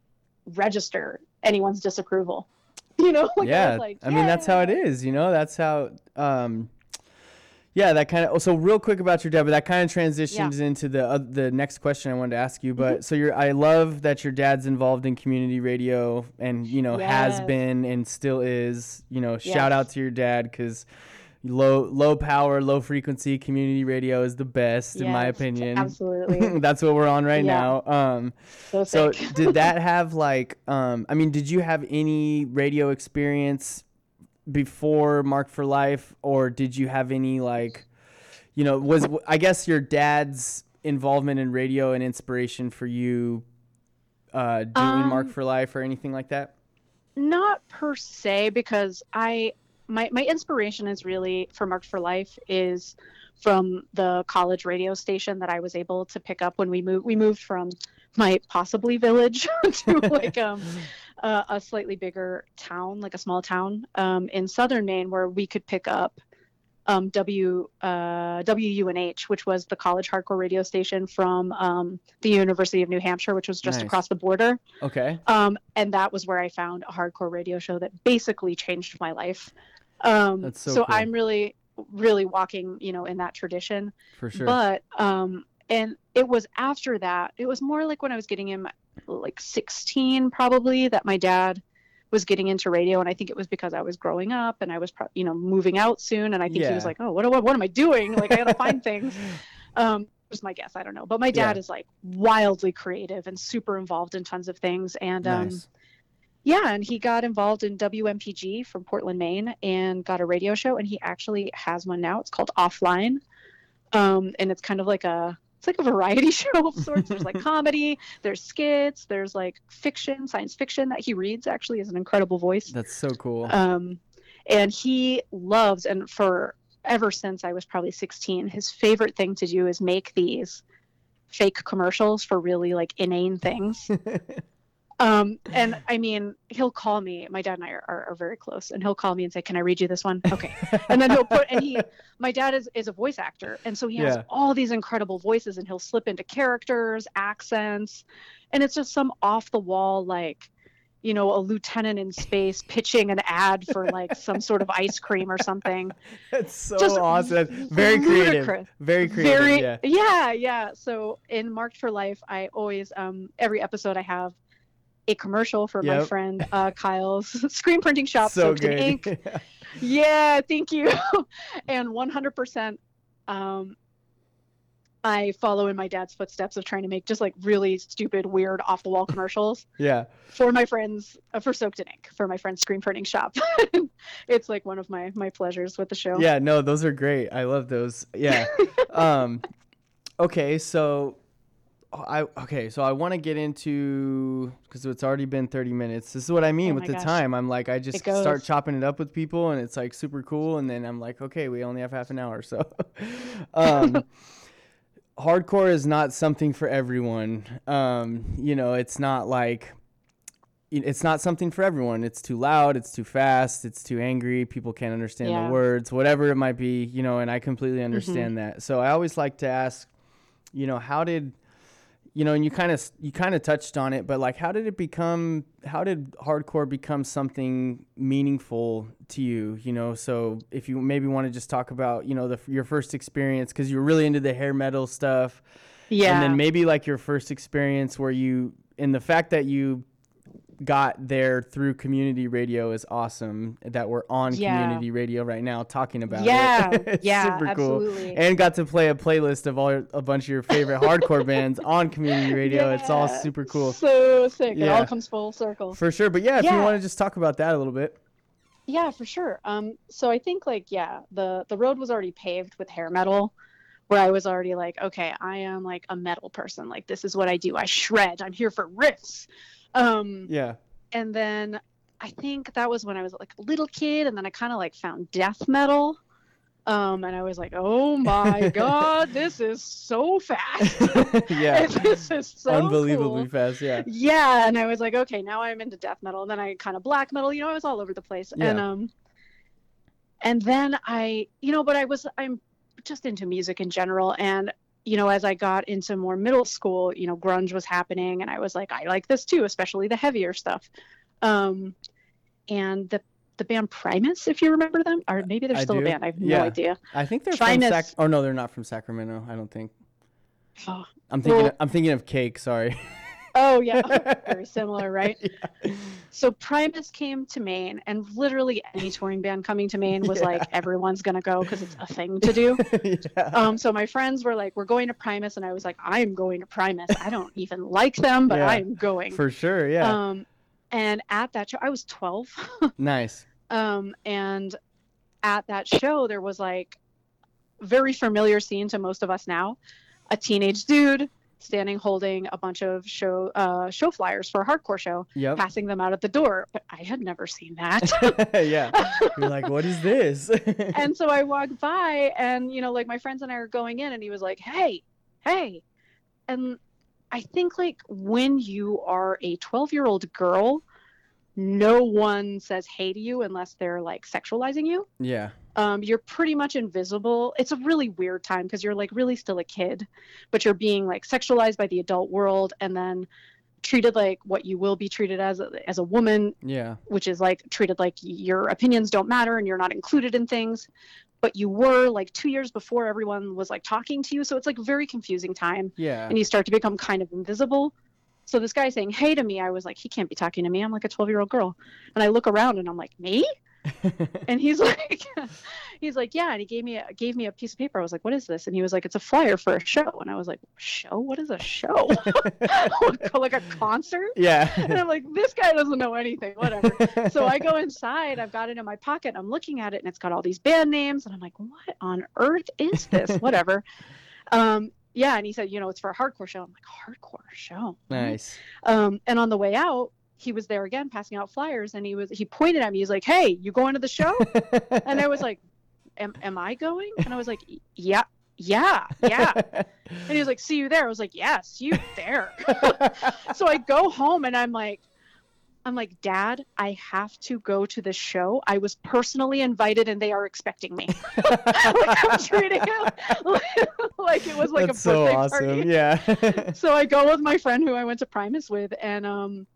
register anyone's disapproval. *laughs* You know like I yeah was like i mean that's how it is. You know? That's how um yeah that kind of so real quick about your dad but that kind of transitions into the uh, the next question i wanted to ask you but Mm-hmm. so you're i love that your dad's involved in community radio and you know has been and still is you know shout out to your dad because low low power low frequency community radio is the best in my opinion absolutely *laughs* that's what we're on right Yeah. now um so, so *laughs* did that have like um I mean did you have any radio experience before Marked for Life or did you have any like you know was I guess your dad's involvement in radio and inspiration for you uh doing Mark Um, for Life or anything like that? not per se because i my, my inspiration is really for marked for life is from the college radio station that i was able to pick up when we moved we moved from my possibly village *laughs* to like um a, a slightly bigger town like a small town um in southern maine where we could pick up um, W uh, WUNH, which was the college hardcore radio station from um, the University of New Hampshire, which was just Nice. across the border. Okay. Um, and that was where I found a hardcore radio show that basically changed my life. Um, That's so so cool. I'm really, really walking, you know, in that tradition. For sure. But um, and it was after that. It was more like when I was getting in, my, like 16 probably, that my dad was getting into radio and I think it was because I was growing up and I was pro- you know moving out soon and I think he was like oh what, what what am I doing like I got to *laughs* find things um was my guess I don't know but my dad Yeah. is like wildly creative and super involved in tons of things and um nice. Yeah, and he got involved in WMPG from Portland, Maine, and got a radio show. And he actually has one now. It's called Offline, um, and it's kind of like a it's like a variety *laughs* show of sorts. There's like *laughs* comedy, there's skits, there's like fiction, science fiction that he reads. Actually, is an incredible voice. That's so cool. Um, and he loves, and for ever since I was probably 16, his favorite thing to do is make these fake commercials for really like inane things. *laughs* um, and I mean, he'll call me. My dad and I are, are, are very close, and he'll call me and say, "Can I read you this one?" Okay, and then he'll put and he, my dad is is a voice actor, and so he has Yeah. all these incredible voices, and he'll slip into characters, accents, and it's just some off the wall like you know, a lieutenant in space pitching an ad for like some sort of ice cream or something. That's so just awesome. Very creative. ludicrous. Very creative. Very, yeah. yeah, yeah. So in Marked for Life, I always, um, every episode I have a commercial for my friend uh, Kyle's *laughs* screen printing shop, so Soaked in good. Ink. *laughs* Yeah, thank you. *laughs* and 100%, um, I follow in my dad's footsteps of trying to make just like really stupid, weird, off the wall commercials yeah. for my friends uh, for Soaked in Ink for my friend's screen printing shop. it's like one of my my pleasures with the show. Yeah, no, those are great. I love those. Yeah. um okay, so I okay, so I want to get into cuz it's already been 30 minutes. This is what I mean Oh with the gosh. time. I'm like I just start chopping it up with people and it's like super cool and then I'm like, okay, we only have half an hour. So *laughs* um hardcore is not something for everyone. Um, you know, it's not like it's not something for everyone. It's too loud, it's too fast, it's too angry, people can't understand Yeah. the words, whatever it might be, you know, and I completely understand that. So I always like to ask, you know, how did you know, and you kind of you kind of touched on it, but like how did it become how did hardcore become something meaningful to you, you know? So if you maybe want to just talk about, you know, the your first experience cuz you were really into the hair metal stuff yeah. and then maybe like your first experience where you and the fact that you got there through community radio is awesome that we're on Yeah. community radio right now talking about Yeah, it yeah, *laughs* super absolutely. cool and got to play a playlist of all a bunch of your favorite hardcore *laughs* bands on community radio it's all super cool So sick. It all comes full circle. for sure but yeah if you want to just talk about that a little bit Yeah, for sure. Um, so I think like yeah, the the road was already paved with hair metal, where I was already like, okay, I am like a metal person. Like this is what I do. I shred. I'm here for riffs. Um, yeah and then I think that was when I was like a little kid, and then I kind of like found death metal. Um, and I was like, oh my *laughs* god, this is so fast. *laughs* *laughs* yeah this is so unbelievably cool. fast yeah yeah and i was like okay now i'm into death metal and then i kind of black metal you know i was all over the place Yeah. and um and then i you know but i was i'm just into music in general and you know as i got into more middle school you know grunge was happening and i was like i like this too especially the heavier stuff um and the the band primus if you remember them or maybe they're I still do. a band i have Yeah. no idea i think they're from Primus- Sac- oh no they're not from sacramento i don't think oh, i'm thinking Well- of, i'm thinking of cake sorry *laughs* oh yeah very *laughs* similar right So Primus came to Maine, and literally any touring band coming to Maine was like, everyone's gonna go because it's a thing to do. *laughs* yeah. Um, so my friends were like, "We're going to Primus," and I was like, "I'm going to Primus. I don't even like them, but Yeah, I'm going." For sure, yeah. Um, and at that show, I was 12. *laughs* nice. um, and at that show, there was like very familiar scene to most of us now: a teenage dude standing holding a bunch of show uh, show flyers for a hardcore show, Yep. passing them out at the door. But I had never seen that. *laughs* yeah. You're like, what is this? *laughs* and so I walked by, and you know, like my friends and I are going in, and he was like, "Hey, hey," and I think like when you are a 12 year old girl, no one says hey to you unless they're like sexualizing you. yeah. Um, you're pretty much invisible. It's a really weird time because you're like really still a kid, but you're being like sexualized by the adult world, and then treated like what you will be treated as as a woman Yeah. which is like treated like your opinions don't matter and you're not included in things but you were like two years before everyone was like talking to you so it's like very confusing time Yeah. and you start to become kind of invisible So this guy saying hey to me, I was like, he can't be talking to me. I'm like a 12 year old girl. And I look around and I'm like, me? *laughs* and he's like *laughs* he's like yeah. And he gave me a gave me a piece of paper. I was like what is this? And he was like it's a flyer for a show. And i was like show? What is a show? *laughs* Like a concert? Yeah. and i'm like this guy doesn't know anything. Whatever. So i go inside. I've got it in my pocket. I'm looking at it and it's got all these band names. And i'm like what on earth is this? Whatever. Um yeah. And he said you know it's for a hardcore show. I'm like hardcore show? Nice. um, and on the way out, he was there again passing out flyers and he was he pointed at me, he's like, Hey, you going to the show? *laughs* and I was like, Am am I going? And I was like, Yeah, yeah, yeah. And he was like, See you there. I was like, Yeah, you there. *laughs* so I go home and I'm like I'm like, Dad, I have to go to the show. I was personally invited and they are expecting me. *laughs* like I'm treating it like it was like That's a birthday so awesome. party Yeah. so I go with my friend who I went to Primus with, and um,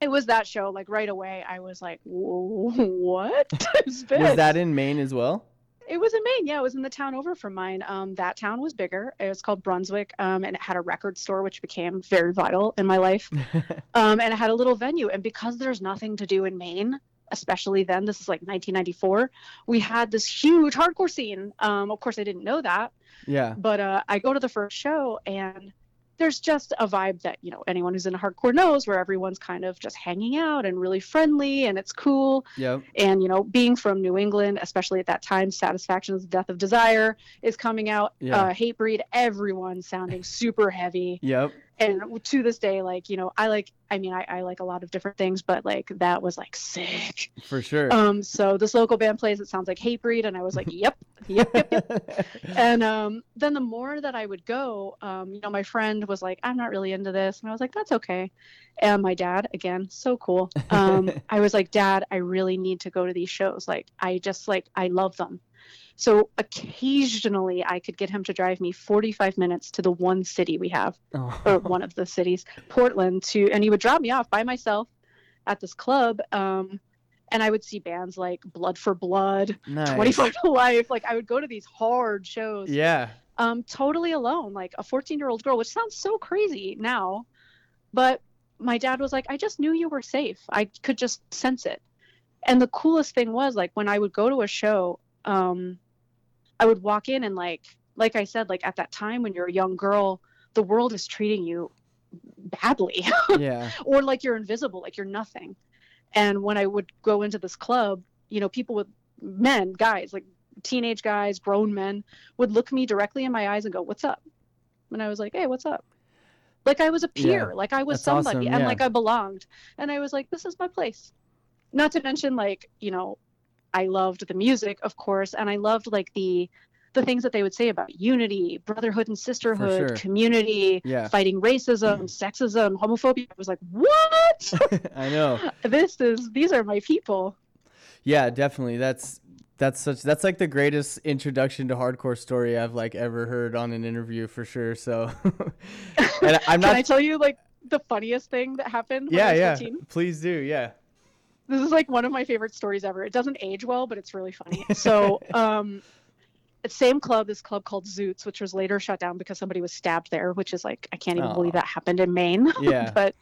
it was that show. Like right away, I was like, "Whoa, "What *laughs* is this?" Was that in Maine as well? It was in Maine. Yeah, it was in the town over from mine. Um, that town was bigger. It was called Brunswick, um, and it had a record store, which became very vital in my life. *laughs* um, and it had a little venue. And because there's nothing to do in Maine, especially then, this is like 1994, we had this huge hardcore scene. Um, of course, I didn't know that Yeah. but uh, I go to the first show and there's just a vibe that you know anyone who's in hardcore knows where everyone's kind of just hanging out and really friendly and it's cool Yep. and you know being from new england especially at that time satisfaction's death of desire is coming out Yeah. uh, Hatebreed everyone sounding super heavy Yep. And to this day like you know i like i mean I, I like a lot of different things but like that was like sick For sure. um so this local band plays it sounds like Hatebreed and i was like yep *laughs* yep yep yep and um, then the more that I would go, um, you know, my friend was like, "I'm not really into this," and I was like, "That's okay." And my dad, again, so cool. Um, *laughs* I was like, "Dad, I really need to go to these shows. Like, I just like I love them." So occasionally, I could get him to drive me 45 minutes to the one city we have, Oh. or one of the cities, Portland, to, and he would drop me off by myself at this club. Um, and I would see bands like Blood for Blood, nice. 25 ta Life like i would go to these hard shows Yeah. um totally alone like a 14 year old girl which sounds so crazy now but my dad was like i just knew you were safe i could just sense it and the coolest thing was like when i would go to a show um i would walk in and like like i said like at that time when you're a young girl the world is treating you badly *laughs* Yeah. or like you're invisible, like you're nothing. And when I would go into this club, you know, people with men, guys, like teenage guys, grown men, would look me directly in my eyes and go, "What's up?" And I was like, "Hey, what's up?" Like I was a peer, Yeah, like I was that's somebody, awesome, and like I belonged. And I was like, "This is my place." Not to mention, like you know, I loved the music, of course, and I loved like the the things that they would say about unity, brotherhood and sisterhood, sure. community, Yeah. fighting racism, mm. sexism, homophobia. I was like, what? *laughs* I know. *laughs* this is these are my people. Yeah, definitely. That's that's such that's like the greatest introduction to hardcore story I've like ever heard on an interview for sure. So *laughs* and I'm not. Can I tell you like the funniest thing that happened? Yeah, yeah. 14? Please do. Yeah. This is like one of my favorite stories ever. It doesn't age well, but it's really funny. *laughs* So, um, at same club, this club called Zootz, which was later shut down because somebody was stabbed there, which is like I can't even Aw. believe that happened in Maine. *laughs* Yeah. but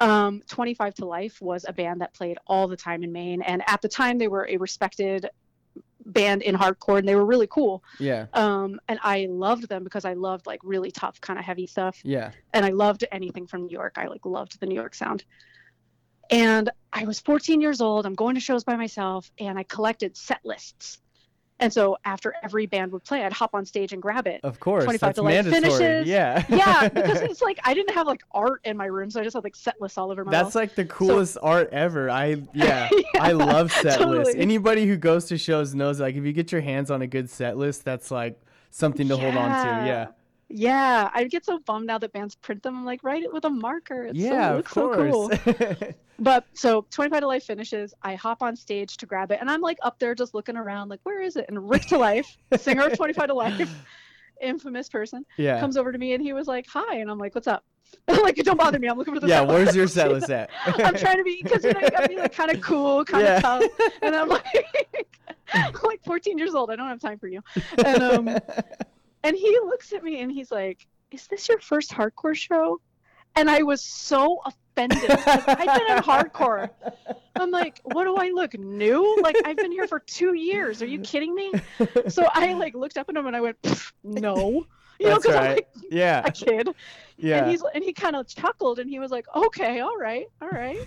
um, 25 ta Life was a band that played all the time in Maine, and at the time they were a respected band in hardcore, and they were really cool. Yeah. Um, and I loved them because I loved like really tough, kind of heavy stuff Yeah. and I loved anything from New York. I like loved the New York sound. And I was 14 years old. I'm going to shows by myself, and I collected set lists. And so after every band would play, I'd hop on stage and grab it. Of course. 25 That's to life mandatory. finishes. Yeah. yeah, *laughs* because it's like I didn't have like art in my room, so I just had like set lists all over my That's like the coolest art ever. I *laughs* yeah, Yeah, I love set lists. Anybody who goes to shows knows like if you get your hands on a good set list, that's like something to hold on to. Yeah. Yeah, I get so bummed now that bands print them. I'm like, write it with a marker. It's so, yeah, it of looks so cool. course. *laughs* But so 25 ta Life finishes. I hop on stage to grab it, and I'm like up there just looking around, like, where is it? And Rick ta Life, *laughs* singer of 25 ta Life, *laughs* infamous person, yeah. comes over to me and he was like, hi. And I'm like, what's up? like, don't bother me. I'm looking for the yeah, where's your set list at? I'm trying to be, because you know, you gotta be like kind of cool, kind of Yeah. tough. And I'm like, I'm like 14 years old. I don't have time for you. And um, and he looks at me and he's like, "Is this your first hardcore show?" and I was so offended. I've been in hardcore. I'm like, what do I look new? Like I've been here for two years. Are you kidding me? So I like looked up at him and I went, no. You know, That's because I'm like Yeah. a kid. Yeah. And he's and he kind of chuckled and he was like, okay, all right, all right.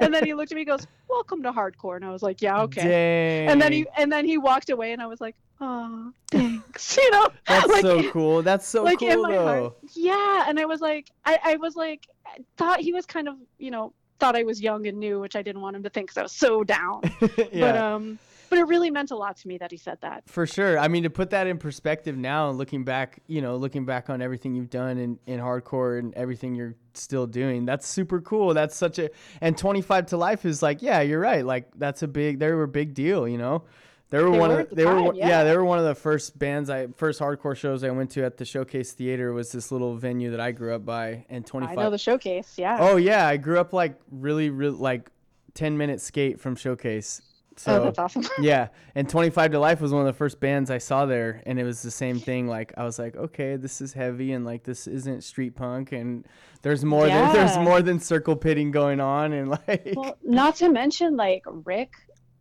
and then he looked at me and goes, welcome to hardcore. And I was like, yeah, okay. Dang. And then he and then he walked away and I was like, oh, thanks. *laughs* You know, *laughs* That's like, so cool. That's so like in cool my though. heart. Yeah, and I was like, I, I was like, thought he was kind of, you know, thought I was young and new, which I didn't want him to think because I was so down. *laughs* yeah. But um, but it really meant a lot to me that he said that. For sure. I mean, to put that in perspective now, looking back, you know, looking back on everything you've done in, in hardcore and everything you're still doing, that's super cool. That's such a, and 25 ta Life is like, yeah, you're right. Like, that's a big, they were a big deal, you know? They were They one were of the they were time, one- yeah. yeah. they were one of the first bands I first hardcore shows I went to at the Showcase Theater was this little venue that I grew up by and 25 I know the showcase. Yeah. Oh yeah, I grew up like really really like 10 minute skate from Showcase. So oh, that's awesome. *laughs* yeah, and 25 ta Life was one of the first bands I saw there, and it was the same thing. Like I was like, okay, this is heavy, and like this isn't street punk, and there's more than there's more than circle pitting going on, and *laughs* like well, not to mention like Rick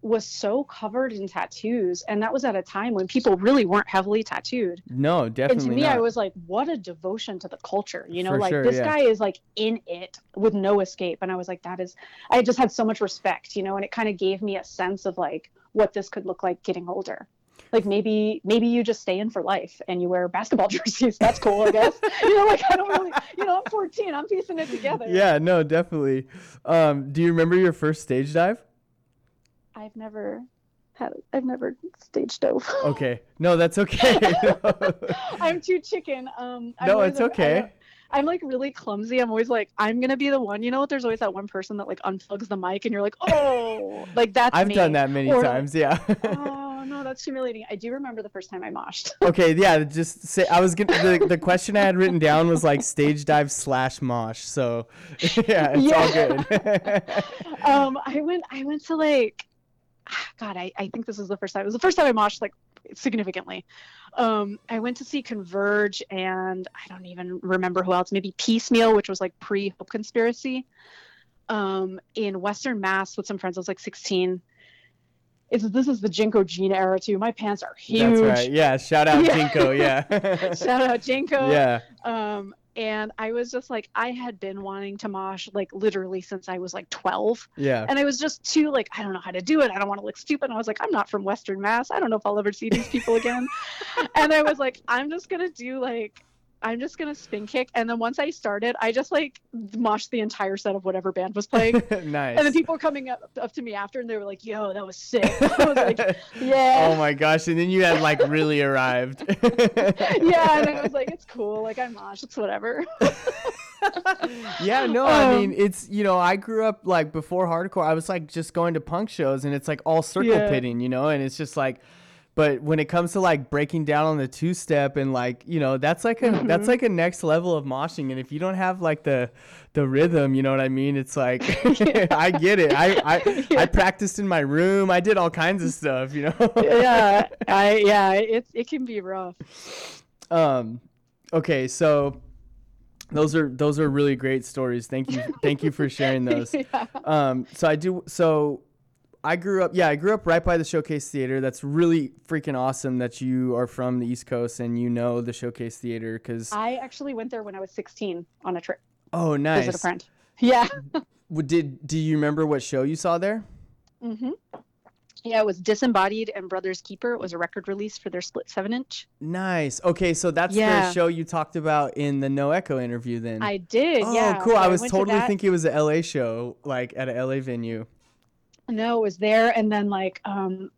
was so covered in tattoos, and that was at a time when people really weren't heavily tattooed. no, definitely and to me not. i was like what a devotion to the culture you know For like sure, this yeah. guy is like in it with no escape and i was like that is i just had so much respect you know and it kind of gave me a sense of like what this could look like getting older like maybe maybe you just stay in for life and you wear basketball *laughs* jerseys that's cool i guess *laughs* you know like i don't really you know i'm 14 i'm piecing it together yeah, no, definitely. Um, do you remember your first stage dive? I've never had i've never stage dove *laughs* Okay, no, that's okay. *laughs* *laughs* i'm too chicken um I'm no, it's I okay. I'm like really clumsy. I'm always like, I'm gonna be the one. You know, what? there's always that one person that like unplugs the mic, and you're like, oh, like that's I've me. done that many Or, times. Yeah. oh no, that's humiliating. I do remember the first time I moshed. okay, yeah. Just say I was gonna. The, the question I had written down was like stage dive slash mosh. So yeah, it's all good. um, I went, I went to like, *sighs* God, I, I think this was the first time. It was the first time I moshed like significantly. Um, I went to see Converge, and I don't even remember who else. Maybe Piecemeal, which was like pre Hope Conspiracy, um, in Western Mass with some friends. I was like 16. It's, this is the JNCO Jean era too. My pants are huge. That's right. Yeah. Shout out *laughs* Yeah. JNCO. Yeah. *laughs* Shout out JNCO. yeah. Um, and I was just like, I had been wanting to mosh like literally since I was like 12. Yeah. And I was just too like, I don't know how to do it. I don't want to look stupid. And I was like, I'm not from Western Mass. I don't know if I'll ever see these people again. *laughs* and I was like, I'm just gonna do like I'm just gonna spin kick. And then once I started, I just like moshed the entire set of whatever band was playing. nice. *laughs* And then people were coming up, up to me after and they were like, yo, that was sick. *laughs* I was like, *laughs* yeah. Oh my gosh! And then you had like really arrived. yeah, and I was like, it's cool. Like I mosh, it's whatever. yeah, no, I Um, mean it's you know I grew up like before hardcore. I was like just going to punk shows, and it's like all circle Yeah. pitting, you know, and it's just like. But when it comes to like breaking down on the two step and like you know that's like a Mm-hmm. that's like a next level of moshing and if you don't have like the the rhythm you know what I mean it's like *laughs* I get it I I, *laughs* I practiced in my room I did all kinds of stuff you know *laughs* yeah, I yeah, it it can be rough. Um, okay, so those are those are really great stories. Thank you, thank you for sharing those. Yeah. Um, so I do. So I grew up. Yeah, I grew up right by the Showcase Theater. That's really freaking awesome that you are from the East Coast and you know the Showcase Theater. Because I actually went there when I was 16 on a trip. oh, nice. Visit a friend. *laughs* Yeah. Did do you remember what show you saw there? Mm-hmm. Yeah, it was Disembodied and Brothers Keeper. It was a record release for their split seven inch. Nice. Okay, so that's the show you talked about in the No Echo interview. Then. I did. oh, yeah. cool. So I was to totally that. thinking it was a LA show, like at a LA venue. No, it was there, and then like um,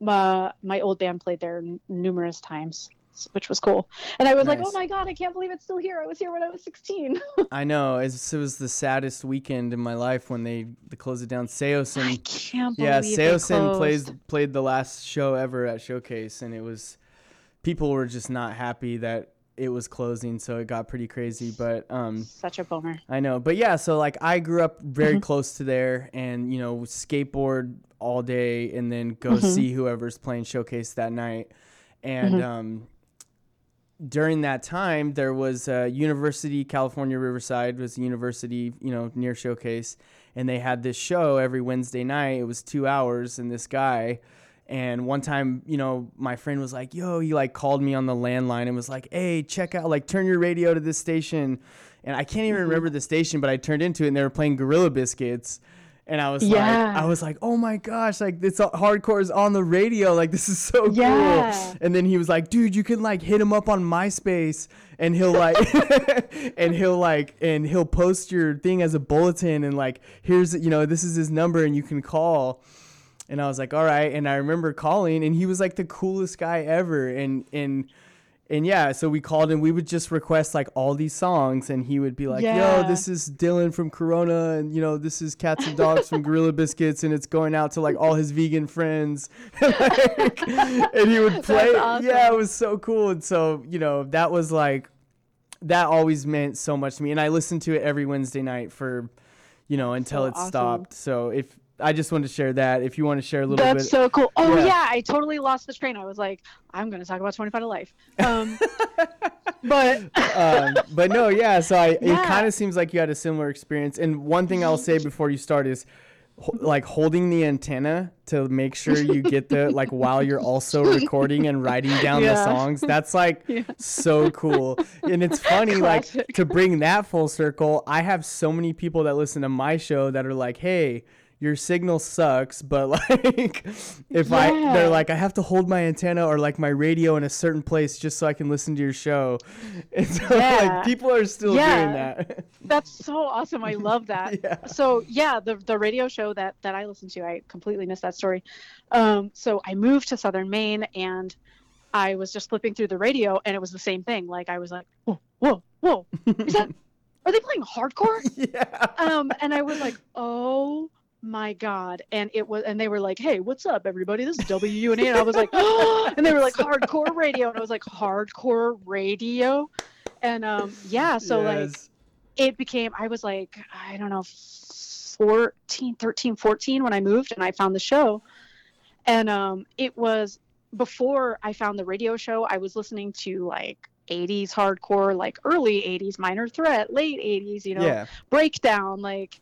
my my old band played there n- numerous times, which was cool. And I was like, oh my god, I can't believe it's still here. I was here when I was 16. *laughs* I know. It's, it was the saddest weekend in my life when they, they closed it down. I Seosin, can't believe yeah, Seosin plays played the last show ever at Showcase, and it was people were just not happy that it was closing, so it got pretty crazy. But um, Such a bummer. I know, but yeah. So like, I grew up very Mm-hmm. close to there, and you know, skateboard all day, and then go Mm-hmm. see whoever's playing Showcase that night, and Mm-hmm. um, during that time, there was uh, University California Riverside was a university, you know, near Showcase, and they had this show every Wednesday night. It was two hours, and this guy. And one time, you know, my friend was like, "Yo," he like called me on the landline and was like, "Hey, check out, like, turn your radio to this station." And I can't even mm-hmm. remember the station, but I turned into it, and they were playing Gorilla Biscuits. And I was Yeah. like, I was like, oh my gosh, like this uh, hardcore is on the radio, like this is so cool. And then he was like, dude, you can like hit him up on MySpace, and he'll like, *laughs* and he'll like, and he'll post your thing as a bulletin, and like, here's you know, this is his number, and you can call. And I was like, all right. And I remember calling, and he was like the coolest guy ever. And and and yeah, so we called and we would just request like all these songs, and he would be like, Yeah. "Yo, this is Dylan from Corona, and you know, this is Cats and Dogs from Gorilla Biscuits, and it's going out to like all his vegan friends." *laughs* Like, and he would play. awesome. Yeah, it was so cool. And so you know, that was like that always meant so much to me, and I listened to it every Wednesday night for you know until So it awesome. stopped. So if I just wanted to share that, if you want to share a little That's bit, so cool. Oh Yeah. yeah. I totally lost the train. I was like, I'm gonna talk about 25 ta Life. Um, *laughs* but um, but no, yeah. So I, it kind of seems like you had a similar experience. And one thing I'll say before you start is, like holding the antenna to make sure you get the like while you're also *laughs* recording and writing down the songs. That's like so cool. And it's *laughs* funny, like to bring that full circle. I have so many people that listen to my show that are like, hey. Your signal sucks, but *laughs* like, if I, they're like, I have to hold my antenna or like my radio in a certain place just so I can listen to your show. *laughs* And so like Yeah. people are still Yeah. doing that. *laughs* that's so awesome. I love that. Yeah. So yeah, the the radio show that that I listened to, I completely missed that story. Um, so I moved to Southern Maine and I was just flipping through the radio and it was the same thing. Like I was like, whoa, whoa, whoa, is that? Are they playing hardcore? yeah. um and i was like oh my god. And it was and they were like hey what's up everybody? This is wuna and i was like oh *gasps* and they were like hardcore radio. And i was like hardcore radio? And um yeah so like it became i was like i don't know 14 13 14 when i moved and i found the show. And um it was before i found the radio show i was listening to like 80s hardcore like early 80s minor threat late 80s you know yeah. breakdown like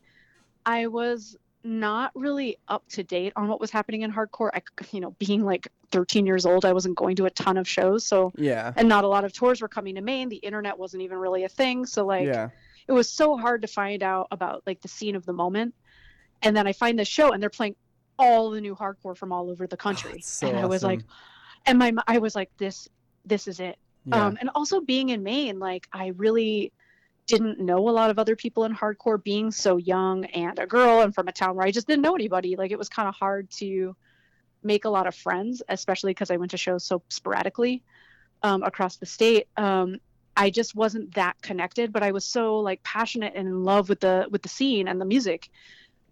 i was not really up to date on what was happening in hardcore i you know being like 13 years old i wasn't going to a ton of shows so Yeah. and not a lot of tours were coming to maine the internet wasn't even really a thing so like yeah. it was so hard to find out about like the scene of the moment and then i find this show and they're playing all the new hardcore from all over the country it's so and i was like and my i was like this this is it Yeah. um, and also being in Maine, like I really didn't know a lot of other people in hardcore being so young and a girl and from a town where I just didn't know anybody. Like it was kind of hard to make a lot of friends, especially because I went to shows so sporadically um, across the state. Um, I just wasn't that connected, but I was so like passionate and in love with the with the scene and the music.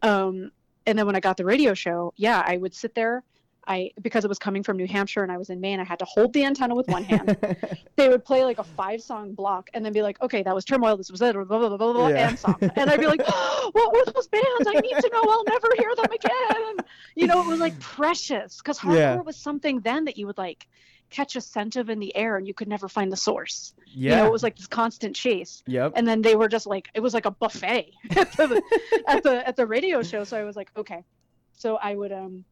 Um, and then when I got the radio show, yeah, I would sit there. I because it was coming from New Hampshire and I was in Maine, I had to hold the antenna with one hand. *laughs* they would play like a five song block and then be like, okay, that was Turmoil, this was it, blah blah blah blah, blah Yeah. and song. And I'd be like, oh, what were those bands? I need to know. I'll never hear them again. You know, it was like precious because hardcore Yeah. was something then that you would like catch a scent of in the air and you could never find the source. yeah. You know, it was like this constant chase yep. and then they were just like it was like a buffet *laughs* at the at the at the radio show so i was like okay so i would um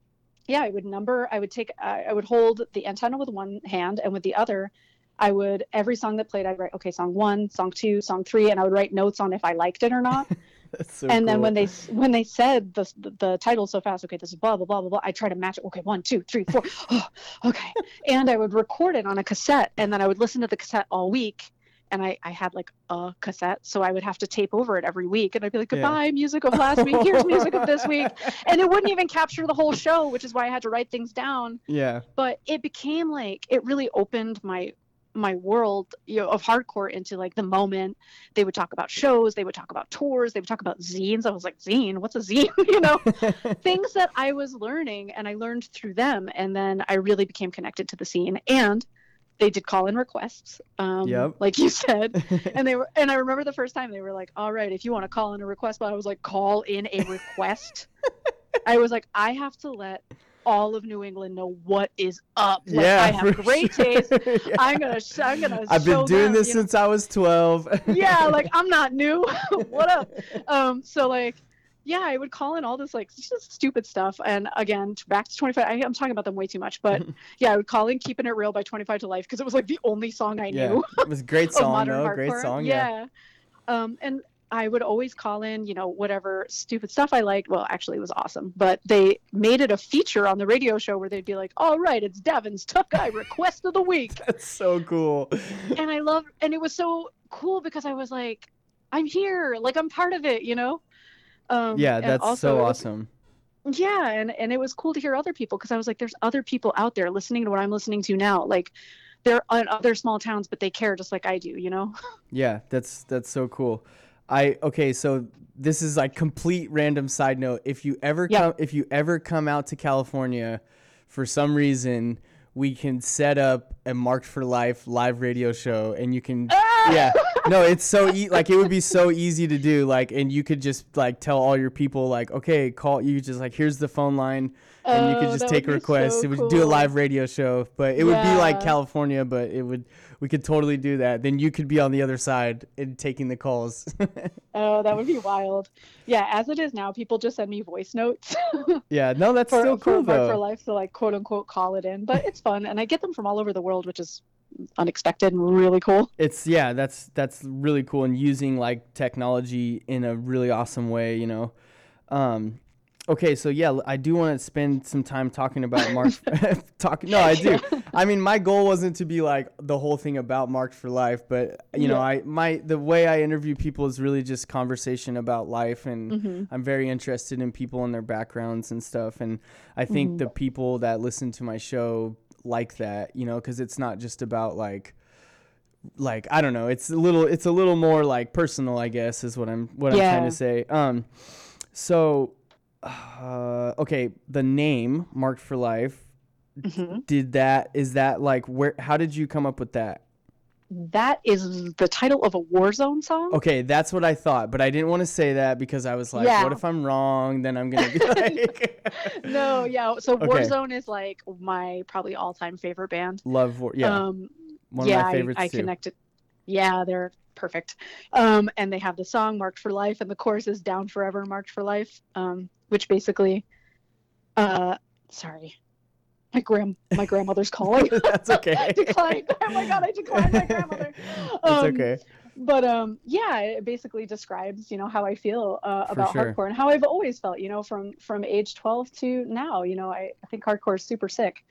yeah i would number i would take I i would hold the antenna with one hand and with the other i would every song that played i'd write okay song one song two song three and i would write notes on if i liked it or not. *laughs* That's so and then when they when they said the, the the title so fast okay this is blah blah blah blah blah i try to match it okay one two three four *gasps* oh, okay. And i would record it on a cassette and then i would listen to the cassette all week and I, I had like a cassette so i would have to tape over it every week and i'd be like Yeah. goodbye music of last week here's music of this week. *laughs* And it wouldn't even capture the whole show which is why i had to write things down. Yeah. but it became like it really opened my my world you know of hardcore into like the moment. They would talk about shows they would talk about tours they would talk about zines. I was like zine? What's a zine? *laughs* You know? *laughs* Things that i was learning and i learned through them and then i really became connected to the scene. And they did call in requests um Yep. *laughs* like you said *laughs* and they were and i remember the first time they were like all right if you want to call in a request but i was like call in a request *laughs* i was like i have to let all of New England know what is up. Like, yeah, I have great sure. taste. Yeah. I'm gonna, sh- I'm gonna. I've been doing them, this you know? since I was 12. yeah, like I'm not new. what up? Um, so like, yeah, I would call in all this like just stupid stuff. And again, back to 25. I, I'm talking about them way too much, but *laughs* yeah, I would call in "Keeping It Real" by 25 ta Life because it was like the only song I yeah, knew it was a great *laughs* song though. hardcore. Great song. Yeah. yeah. Um, and I would always call in, you know, whatever stupid stuff I liked. Well, actually, it was awesome, but they made it a feature on the radio show where they'd be like, "All right, it's Devin's Tough Guy Request of the Week." *laughs* That's so cool. and I love and it was so cool because I was like, I'm here, like I'm part of it, you know. Um, yeah, that's also so awesome. Yeah, and and it was cool to hear other people because I was like, there's other people out there listening to what I'm listening to now. Like, they're in other small towns, but they care just like I do, you know. *laughs* Yeah, that's that's so cool. I okay, so this is like complete random side note. If you ever Yeah. come if you ever come out to California for some reason, we can set up a Marked for Life live radio show and you can yeah. No, it's so e- like it would be so easy to do like and you could just like tell all your people like okay, call you just like here's the phone line and you could Oh, just take requests. so it would do a live radio show, but it would be like California, but it would we could totally do that. Then you could be on the other side and taking the calls. *laughs* Oh, that would be wild. Yeah, as it is now, people just send me voice notes *laughs* yeah, no, that's for, still cool for Mark for though. Life to like quote unquote call it in, but it's fun, and I get them from all over the world, which is unexpected and really cool. It's yeah, that's that's really cool and using like technology in a really awesome way, you know. Um okay, so yeah, I do want to spend some time talking about Mark *laughs* *laughs* talk No, I do. I mean, my goal wasn't to be like the whole thing about Marked for Life, but you know, I my the way I interview people is really just conversation about life and Mm-hmm. I'm very interested in people and their backgrounds and stuff and I think Mm-hmm. the people that listen to my show like that, you know, cuz it's not just about like like I don't know, it's a little it's a little more like personal, I guess is what I'm what I'm trying to say. Um so uh okay, the name Marked for Life Mm-hmm. did that is that like where how did you come up with that That is the title of a Warzone song. okay that's what i thought but i didn't want to say that because i was like Yeah. what if i'm wrong then i'm gonna be *laughs* like *laughs* no, yeah. So Okay. Warzone is like my probably all-time favorite band. love War- yeah Um, one yeah, of my favorites I, I too connected. Yeah, they're perfect. Um, and they have the song "Marked for Life," and the chorus is "Down Forever, Marked for Life," um, which basically, uh, sorry, my grand my grandmother's *laughs* calling. that's okay I *laughs* declined. Oh my god, I declined my grandmother. *laughs* Um, okay but um yeah it basically describes you know how i feel uh, about sure. hardcore and how i've always felt you know from from age 12 to now you know i, I think hardcore is super sick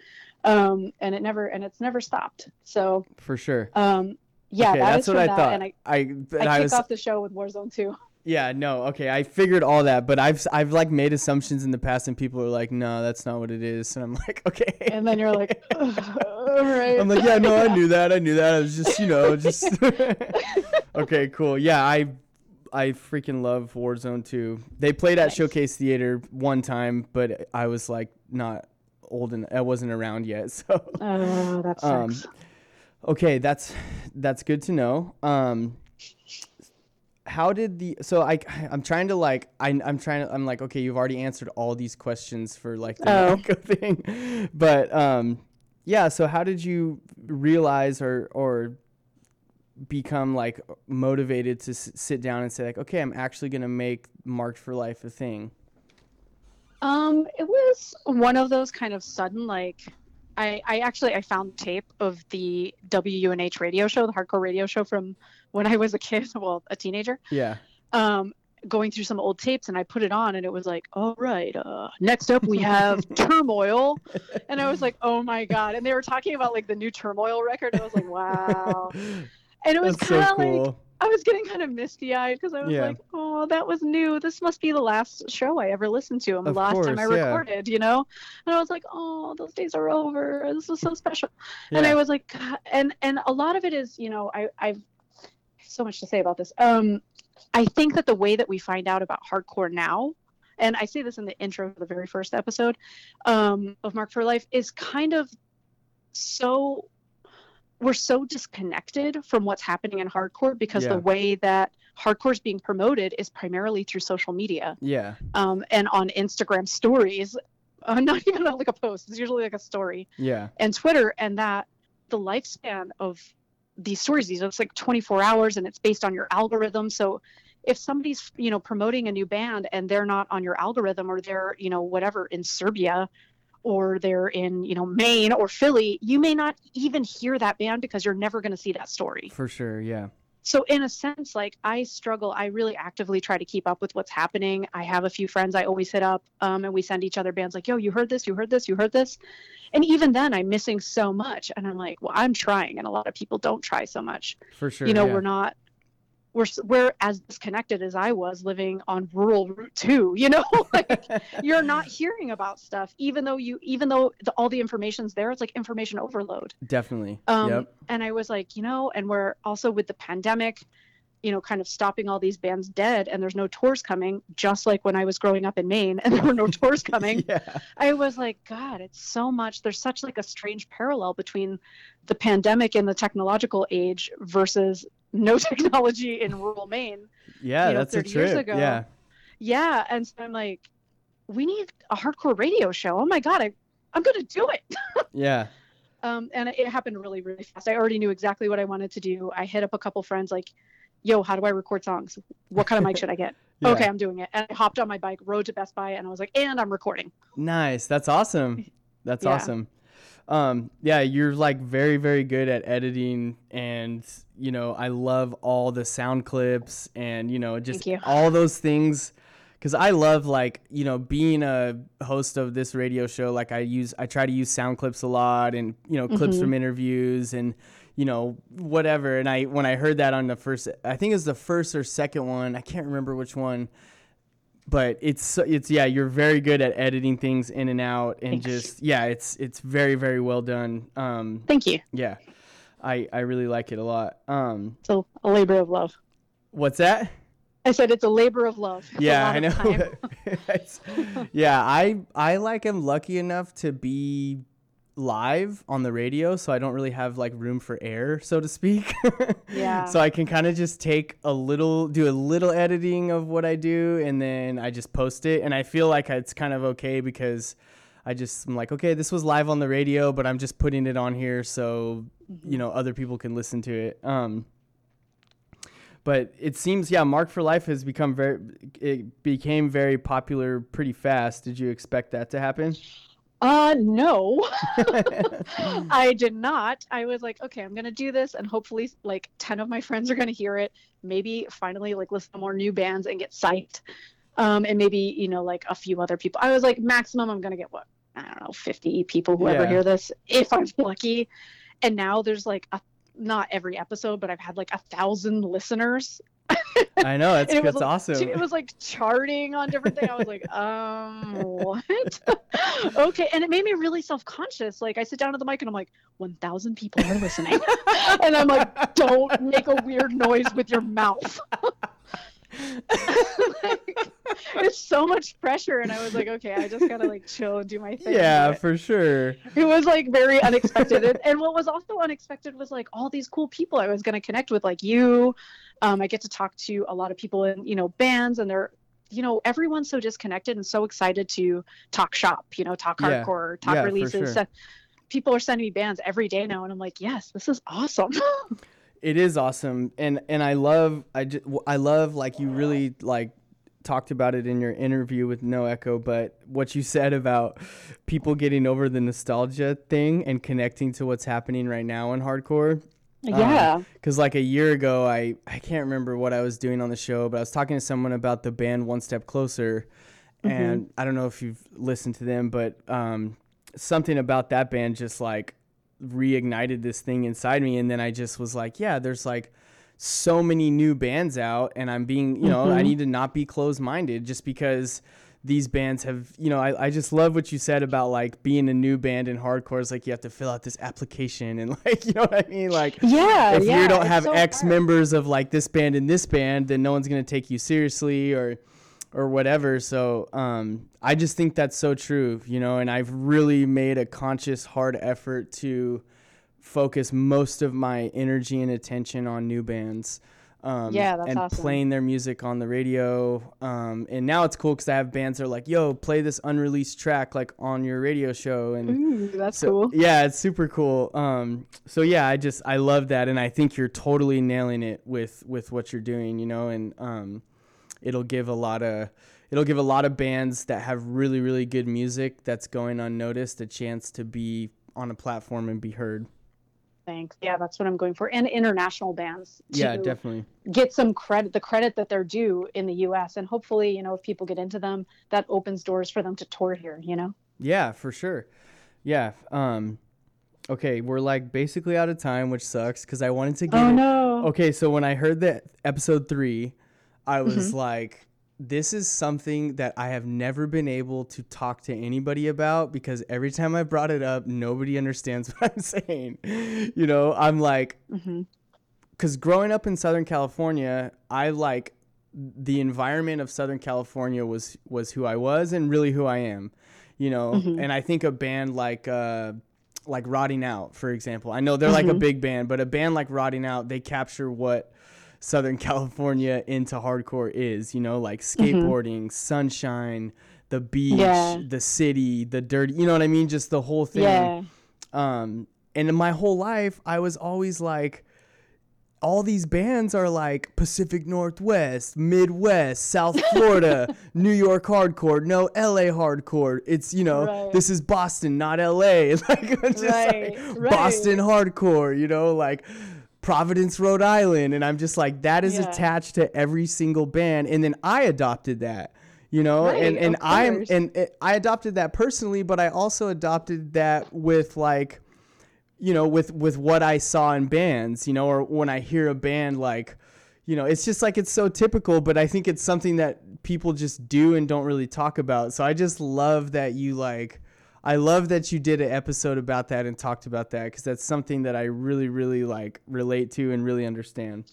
um and it never and it's never stopped so for sure um yeah okay that that's is what i that, thought and i i i, but kick was off the show with warzone 2 yeah no okay i figured all that but i've i've like made assumptions in the past and people are like no that's not what it is and i'm *laughs* like okay and then you're like *laughs* "Ugh, all right I'm like, yeah, no, I knew that. I knew that. I was just, you know, just *laughs* okay, cool. Yeah, I I freaking love Warzone 2. They played at Nice. Showcase Theater one time, but I was like not old and I wasn't around yet. So oh that Um, okay, that's that's good to know. Um how did the so I *sighs* I'm trying to like I I'm trying to I'm like okay you've already answered all these questions for like the Oh. *laughs* Thing but um yeah so how did you realize or or become like motivated to s- sit down and say like okay I'm actually gonna make Marked for Life a thing Um, it was one of those kind of sudden like I I actually I found tape of the WUNH radio show, the hardcore radio show from when I was a kid, *laughs* well, a teenager. yeah Um going through some old tapes and I put it on and it was like, all right, uh next up we have *laughs* Turmoil. And I was like, oh my god. And they were talking about like the new Turmoil record. And I was like, wow. *laughs* And it was kind of like cool I was getting kind of misty eyed because I was Yeah. like, oh, that was new. This must be the last show I ever listened to and the Of last time I course, yeah. recorded, you know? And I was like, oh, those days are over. This was so special. And I was like, God. and and a lot of it is, you know, I I've so much to say about this. Um, I think that the way that we find out about hardcore now, and I say this in the intro of the very first episode um, of Marked for Life, is kind of so we're so disconnected from what's happening in hardcore because Yeah. the way that hardcore is being promoted is primarily through social media yeah um, and on Instagram stories *laughs* uh, not even like a post. It's usually like a story Yeah. and Twitter, and that the lifespan of these stories, these it's like 24 hours, and it's based on your algorithm. So if somebody's you know promoting a new band and they're not on your algorithm or they're you know whatever in Serbia or they're in you know Maine or Philly, you may not even hear that band because you're never going to see that story. For sure. Yeah. So in a sense, like I struggle. I really actively try to keep up with what's happening. I have a few friends I always hit up, um, and we send each other bands like, "Yo, you heard this? You heard this? You heard this?" And even then, I'm missing so much, and I'm like, "Well, I'm trying," and a lot of people don't try so much. For sure. you know, yeah. we're not. We're, we're as disconnected as I was living on rural Route Two. You know, *laughs* like you're not *laughs* hearing about stuff, even though you, even though the, all the information's there. It's like information overload. Definitely. Um, yep. And I was like, you know, and we're also with the pandemic, you know, kind of stopping all these bands dead and there's no tours coming, just like when I was growing up in Maine *laughs* and there were no tours *laughs* coming. Yeah. I was like, God, it's so much. There's such like a strange parallel between the pandemic and the technological age versus no *laughs* technology in rural Maine. Yeah. you know, that's a 30 years ago. Yeah. Yeah. And so I'm like, we need a hardcore radio show. Oh my God, I, I'm going to do it. Yeah. um, and it happened really really fast i already knew exactly what i wanted to do i hit up a couple friends like yo how do i record songs what kind of mic should i get *laughs* Yeah. okay i'm doing it and i hopped on my bike rode to best buy and i was like and i'm recording Nice. That's awesome. That's Yeah. awesome. Um, yeah, you're like very, very good at editing, and you know, I love all the sound clips and you know, just you. all those things. Cause I love like you know being a host of this radio show. Like I use, I try to use sound clips a lot, and you know clips Mm-hmm. from interviews and you know whatever. And I when I heard that on the first, I think it was the first or second one. I can't remember which one but it's it's yeah you're very good at editing things in and out and Thanks. just yeah it's it's very very well done. Um thank you. yeah. I i really like it a lot. Um it's a, a labor of love. what's that? I said it's a labor of love. It's yeah i know. *laughs* yeah i i like am lucky enough to be live on the radio so i don't really have like room for error so to speak. *laughs* Yeah. so i can kind of just take a little do a little editing of what i do and then i just post it. And i feel like it's kind of okay because i just i'm like okay this was live on the radio but i'm just putting it on here so you know other people can listen to it. Um but it seems yeah marked for life has become very it became very popular pretty fast. Did you expect that to happen Uh, no, *laughs* I did not. I was like, okay, I'm gonna do this, and hopefully, like, ten of my friends are gonna hear it. Maybe finally, like, listen to more new bands and get psyched. Um, and maybe you know, like a few other people. I was like, maximum, I'm gonna get what I don't know, 50 people who ever Yeah. hear this, if I'm lucky. And now there's like a not every episode, but I've had like a thousand listeners i know that's, *laughs* And it was that's like- awesome it was like charting on different things. I was like, um, *laughs* what? *laughs* okay. And it made me really self conscious. Like, I sit down at the mic and I'm like, 1,000 people are listening. and I'm like, don't make a weird noise with your mouth. *laughs* Like, it's so much pressure. And I was like, okay, I just gotta like chill and do my thing. yeah But for sure it was like very unexpected. and, and what was also unexpected was like all these cool people I was to connect with, like you. Um, I get to talk to a lot of people in, you know, bands, and they're, you know, everyone's so disconnected and so excited to talk shop, you know, talk Yeah. hardcore, talk Yeah, releases. sure. People are sending me bands every day now, and I'm like, yes, this is awesome. *laughs* it is awesome. And and i love i just i love like you really like talked about it in your interview with no echo but what you said about people getting over the nostalgia thing and connecting to what's happening right now in hardcore. Yeah. because like a year ago i i can't remember what i was doing on the show but i was talking to someone about the band one step closer. And i don't know if you've listened to them but um something about that band just like reignited this thing inside me and then i just was like yeah there's like so many new bands out and i'm being you know i mm-hmm. need to not be closed-minded just because these bands have you know I, I just love what you said about like being a new band in hardcore is like you have to fill out this application and *laughs* like you know what i mean like Yeah. if yeah, you don't have so X hard. members of like this band and this band, then no one's gonna take you seriously or or whatever. So um, I just think that's so true, you know. And I've really made a conscious, hard effort to focus most of my energy and attention on new bands. Um, Yeah, that's and awesome. playing their music on the radio. Um, and now it's cool because I have bands that are like, "Yo, play this unreleased track like on your radio show," and Ooh, that's so, cool. Yeah, it's super cool. Um, so yeah, I just I love that, and I think you're totally nailing it with with what you're doing. You know, and um, it'll give a lot of it'll give a lot of bands that have really really good music that's going unnoticed a chance to be on a platform and be heard. Thanks. Yeah, that's what I'm going for. And international bands. Yeah, definitely. Get some credit, the credit that they're due in the U.S. And hopefully, you know, if people get into them, that opens doors for them to tour here. You know. Yeah, for sure. Yeah. Um, okay, we're like basically out of time, which sucks because I wanted to get. Oh no. Okay, so when I heard that episode three, I was Mm-hmm. like, this is something that I have never been able to talk to anybody about because every time I brought it up, nobody understands *laughs* what I'm saying. You know, I'm like, Mm-hmm. because growing up in Southern California, I like the environment of Southern California was was who I was and really who I am, you know. Mm-hmm. And I think a band like uh, like Rotting Out, for example, I know they're like a Mm-hmm. big band, but a band like Rotting Out, they capture what Southern *laughs* California into hardcore is, you know, like skateboarding, sunshine, the beach, Mm-hmm. Yeah. the city, the dirty, you know what I mean? Just the whole thing. Yeah. Um, and in my whole life, I was always like, all these bands are like Pacific Northwest, Midwest, South Florida, *laughs* New York hardcore, no LA hardcore. It's you know Right. this is Boston, not LA. *laughs* Like just Right, like right. Boston hardcore, you know, like Providence, Rhode Island, and I'm just like that is Yeah. attached to every single band, and then I adopted that. You know, Right, and and I'm and it, I adopted that personally, but I also adopted that with like you know with with what i saw in bands you know or when i hear a band like you know it's just like it's so typical but i think it's something that people just do and don't really talk about so i just love that you like i love that you did an episode about that and talked about that because that's something that i really really like relate to and really understand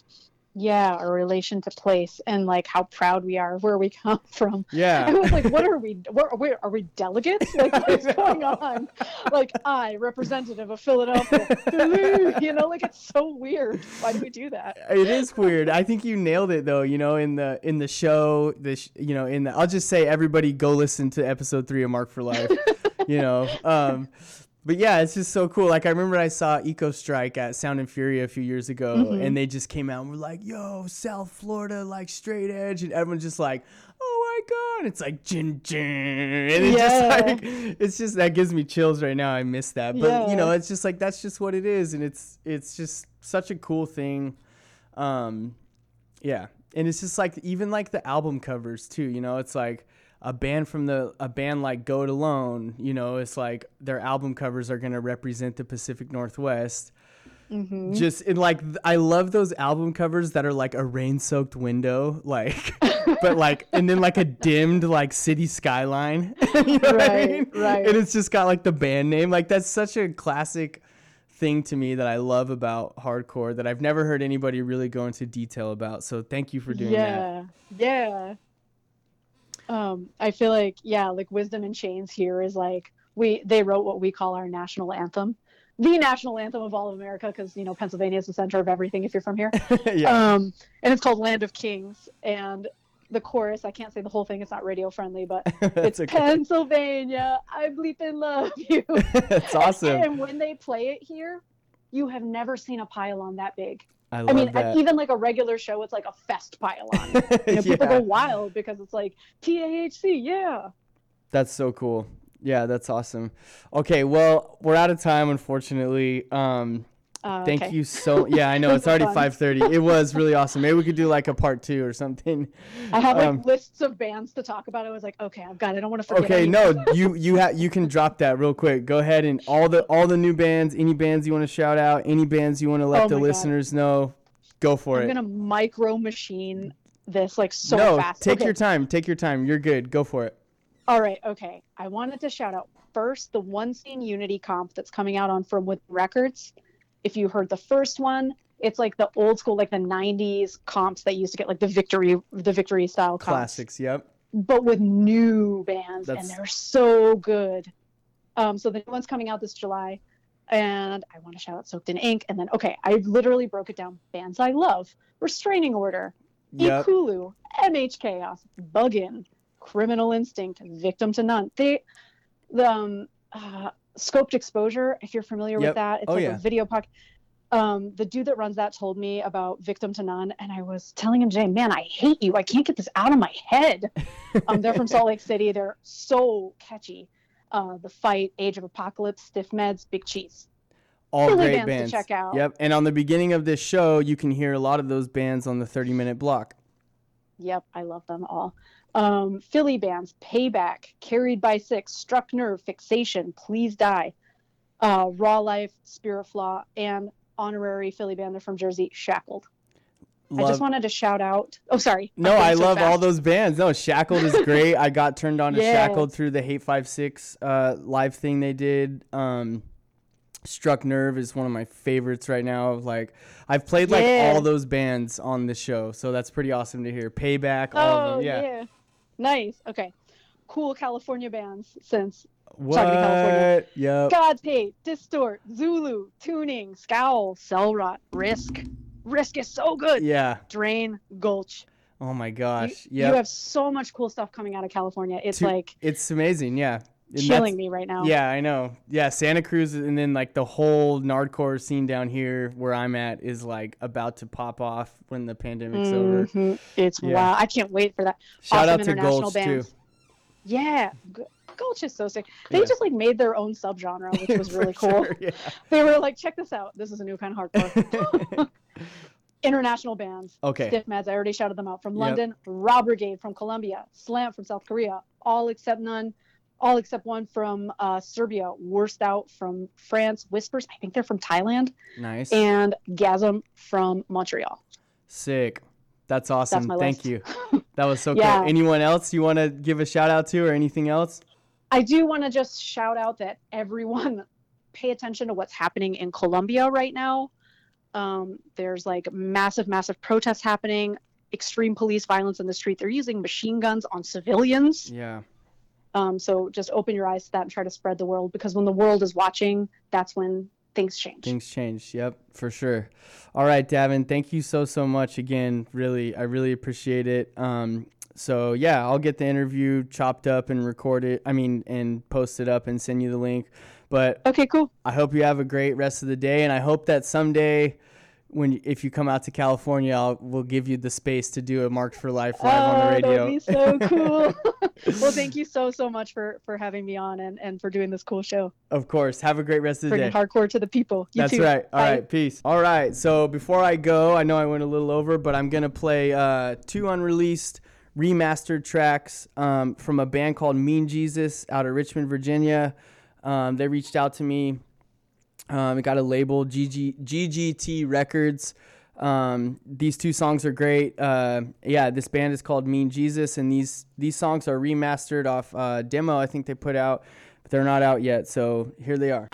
Yeah, our relation to place and like how proud we are of where we come *laughs* from. I yeah was like, what are we? What are we? Are we delegates? *laughs* Like, what's going on? Like, I, representative of Philadelphia. *laughs* you know, like it's so weird. Why do we do that? it is weird. I think you nailed it though. You know, in the in the show, the sh- you know, in the I'll just say everybody go listen to episode three of Marked for Life. you know, um, but yeah, it's just so cool. Like I remember I saw Ecostrike at Sound and Fury a few years ago, Mm-hmm. and they just came out and were like, "Yo, South Florida, like straight edge," and everyone's just like. Oh my god! It's like gin gin, and it's Yeah. just like it's just that gives me chills right now. I miss that, but you know, it's just like that's just what it is, and it's it's just such a cool thing. Um, yeah, and it's just like even like the album covers too. You know, it's like a band from the a band like Go It Alone. You know, it's like their album covers are gonna represent the Pacific Northwest. Mm-hmm. Just and like I love those album covers that are like a rain-soaked window, like, *laughs* but like and then like a dimmed like city skyline. *laughs* you know what I Right, mean? right. And it's just got like the band name. Like that's such a classic thing to me that I love about hardcore that I've never heard anybody really go into detail about. So thank you for doing that. yeah, yeah. Um, I feel like yeah, like Wisdom in Chains here is like we they wrote what we call our national anthem, the national anthem of all of America, because you know Pennsylvania is the center of everything if you're from here. *laughs* yeah. Um, and it's called Land of Kings, and the chorus I can't say the whole thing; it's not radio friendly, but *laughs* it's okay. Pennsylvania, I bleeping love you. *laughs* That's awesome. And when they play it here, you have never seen a pile-on that big. I I mean, that. even like a regular show, it's like a fest pile-on. You *laughs* know, people go wild because it's like TAHC, yeah. That's so cool. Yeah, that's awesome. Okay, well, we're out of time, unfortunately. Um, Uh, thank okay. you so. Yeah, I know *laughs* it's already five thirty. It was really awesome. Maybe we could do like a part two or something. I have like um, lists of bands to talk about. I was like, okay, I've got. It. I don't want to forget. Okay, any. no, you you ha- you can drop that real quick. Go ahead and all the all the new bands, any bands you want to shout out, any bands you want to let Oh the my God. listeners know, go for it. I'm gonna micro machine this like so fast. no, fast. take okay. your time. Take your time. You're good. Go for it. All right, okay. I wanted to shout out first the One Scene Unity comp that's coming out on From With Records. If you heard the first one, it's like the old school, like the '90s comps that used to get like the victory, the victory style comps, Classics. Yep. but with new bands, That's- and they're so good. Um, so the new one's coming out this July. And I want to shout out Soaked in Ink. And then, okay, I literally broke it down. Bands I love Restraining Order, Yep. Ekulu, MH Chaos, Buggin, Criminal Instinct, Victim to None. They, the um, uh, Scoped Exposure, if you're familiar Yep. with that, it's Oh, like yeah. a video podcast. Um, the dude that runs that told me about Victim to None, and I was telling him, Jay, man, I hate you. I can't get this out of my head. *laughs* um, they're from Salt Lake City. They're so catchy. Uh, the Fight, Age of Apocalypse, Stiff Meds, Big Cheese. All Philly great bands to check out. Yep. And on the beginning of this show, you can hear a lot of those bands on the 30 minute block. Yep, I love them all. Um, Philly bands, Payback, Carried by Six, Struck Nerve, Fixation, Please Die, uh, Raw Life, Spirit Flaw, and honorary Philly band. They're from Jersey, Shackled. I just wanted to shout out. Oh, sorry. No, I so love all those bands. No, Shackled is great. I got turned on to *laughs* Yeah. Shackled through the Hate5six uh, live thing they did. Um, Struck Nerve is one of my favorites right now. Like I've played like Yeah. all those bands on the show, so that's pretty awesome to hear. Payback, all Oh, of them. Yeah. yeah. Nice. Okay. Cool California bands since Talking to California. What? Yep. God's Hate, Distort, Zulu, Tuning, Scowl, Cell Rot, Risk. Risk is so good. Yeah. Drain, Gulch. Oh my You, gosh. you have so much cool stuff coming out of California. It's like It's amazing. Yeah. And chilling me right now. Yeah, I know. Yeah, Santa Cruz and then like the whole nardcore scene down here where I'm at is like about to pop off when the pandemic's over. Mhm. It's Yeah. wow. I can't wait for that. Shout awesome out to international Gulch bands. too. Yeah. Gulch is so sick. They Yeah. just like made their own subgenre, *laughs* which was really cool. sure, yeah. They were like, check this out. This is a new kind of hardcore. *laughs* international bands. Okay. Stiff Mads, I already shouted them out from Yep. London. Raw Brigade from Colombia. Slant from South Korea. All except none. All except one from uh, Serbia. Worst Doubt from France. Whispers, I think they're from Thailand. Nice. And Gasm from Montreal. Sick. That's awesome. my Thank list. you. *laughs* That was so Yeah. cool. Anyone else you want to give a shout out to or anything else? I do want to just shout out that everyone *laughs* pay attention to what's happening in Colombia right now. Um, there's like massive, massive protests happening, extreme police violence in the street. They're using machine guns on civilians. Yeah. Um, so just open your eyes to that and try to spread the world because when the world is watching, that's when things change. Things change. Yep, for sure. All right, Davin, thank you so so much again. Really, I really appreciate it. Um, so yeah, I'll get the interview chopped up and recorded. I mean, and post it up and send you the link. But Okay, cool. I hope you have a great rest of the day, and I hope that someday, when if you come out to California, I'll we'll give you the space to do a Marked for Life live on the Oh, radio. That'd be so cool. *laughs* well, thank you so so much for for having me on and and for doing this cool show. Of course. Have a great rest of the day. Hardcore to the people. You That's too. right. All Bye. right, peace. All right. So before I go, I know I went a little over, but I'm gonna play uh, two unreleased remastered tracks um, from a band called Mean Jesus out of Richmond, Virginia. Um, they reached out to me. Um, it got a label, GG, GGT Records. Um, these two songs are great. Uh, yeah, this band is called Mean Jesus, and these these songs are remastered off uh, demo. I think they put out, but they're not out yet. So here they are.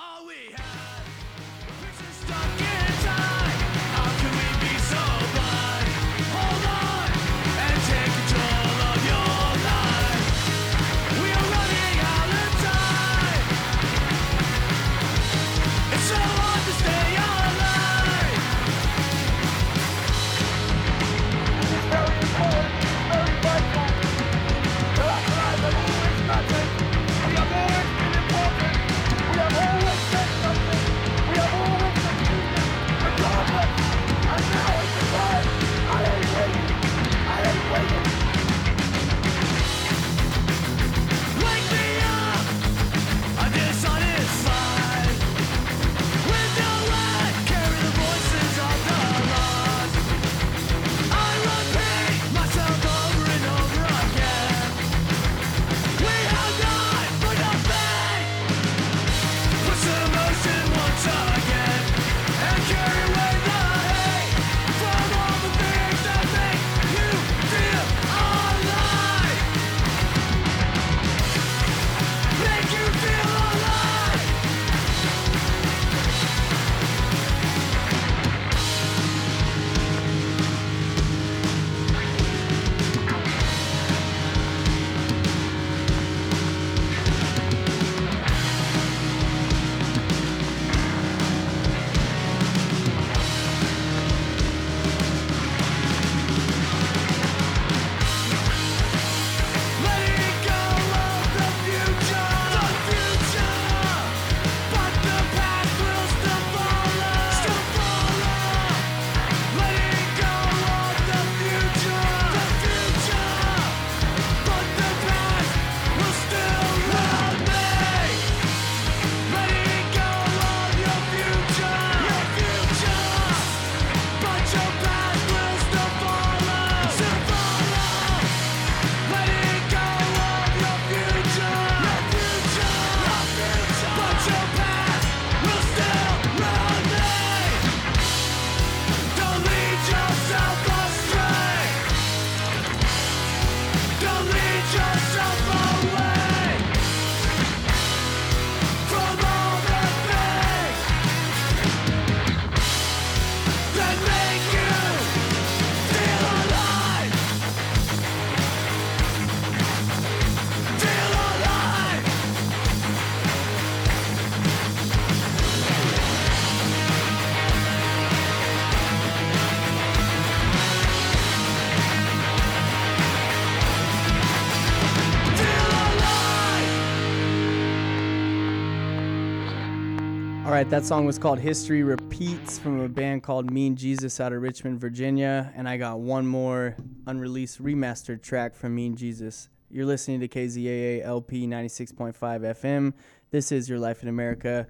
right, that song was called History Repeats from a band called Mean Jesus out of Richmond, Virginia. And I got one more unreleased remastered track from Mean Jesus. You're listening to KZAA LP 96.5 FM. This is Your Life in America.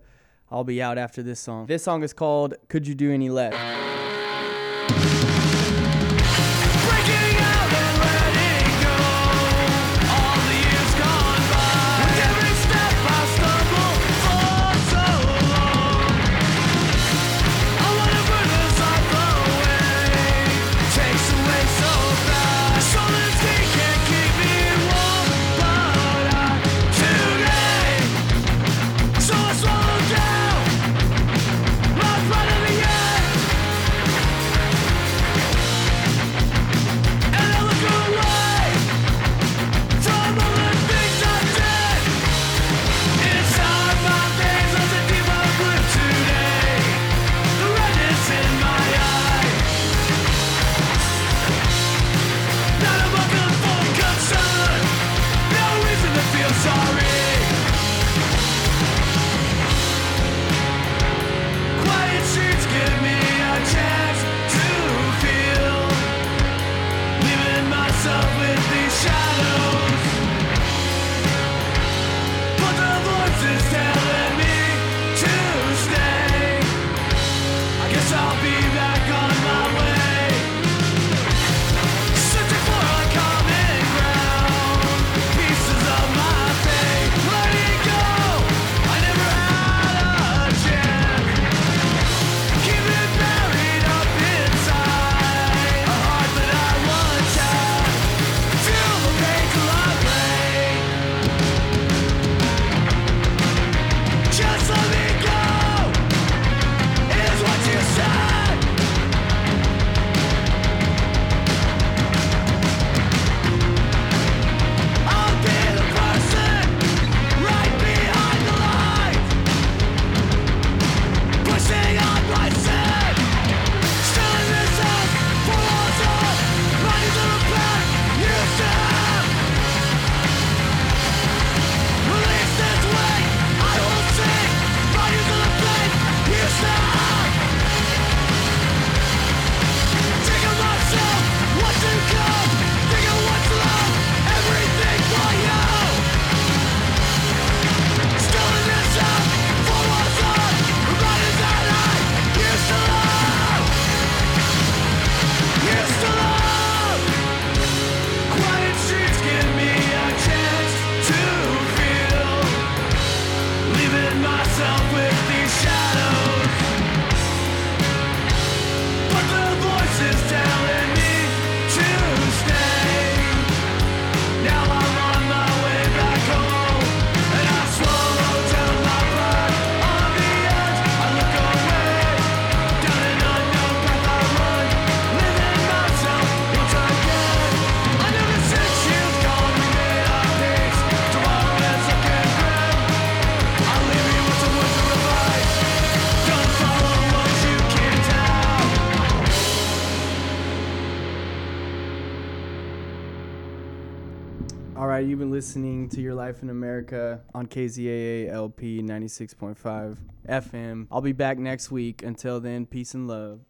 I'll be out after this song. This song is called Could You Do Any Less? on KZAA LP 96.5 FM. I'll be back next week. Until then, peace and love.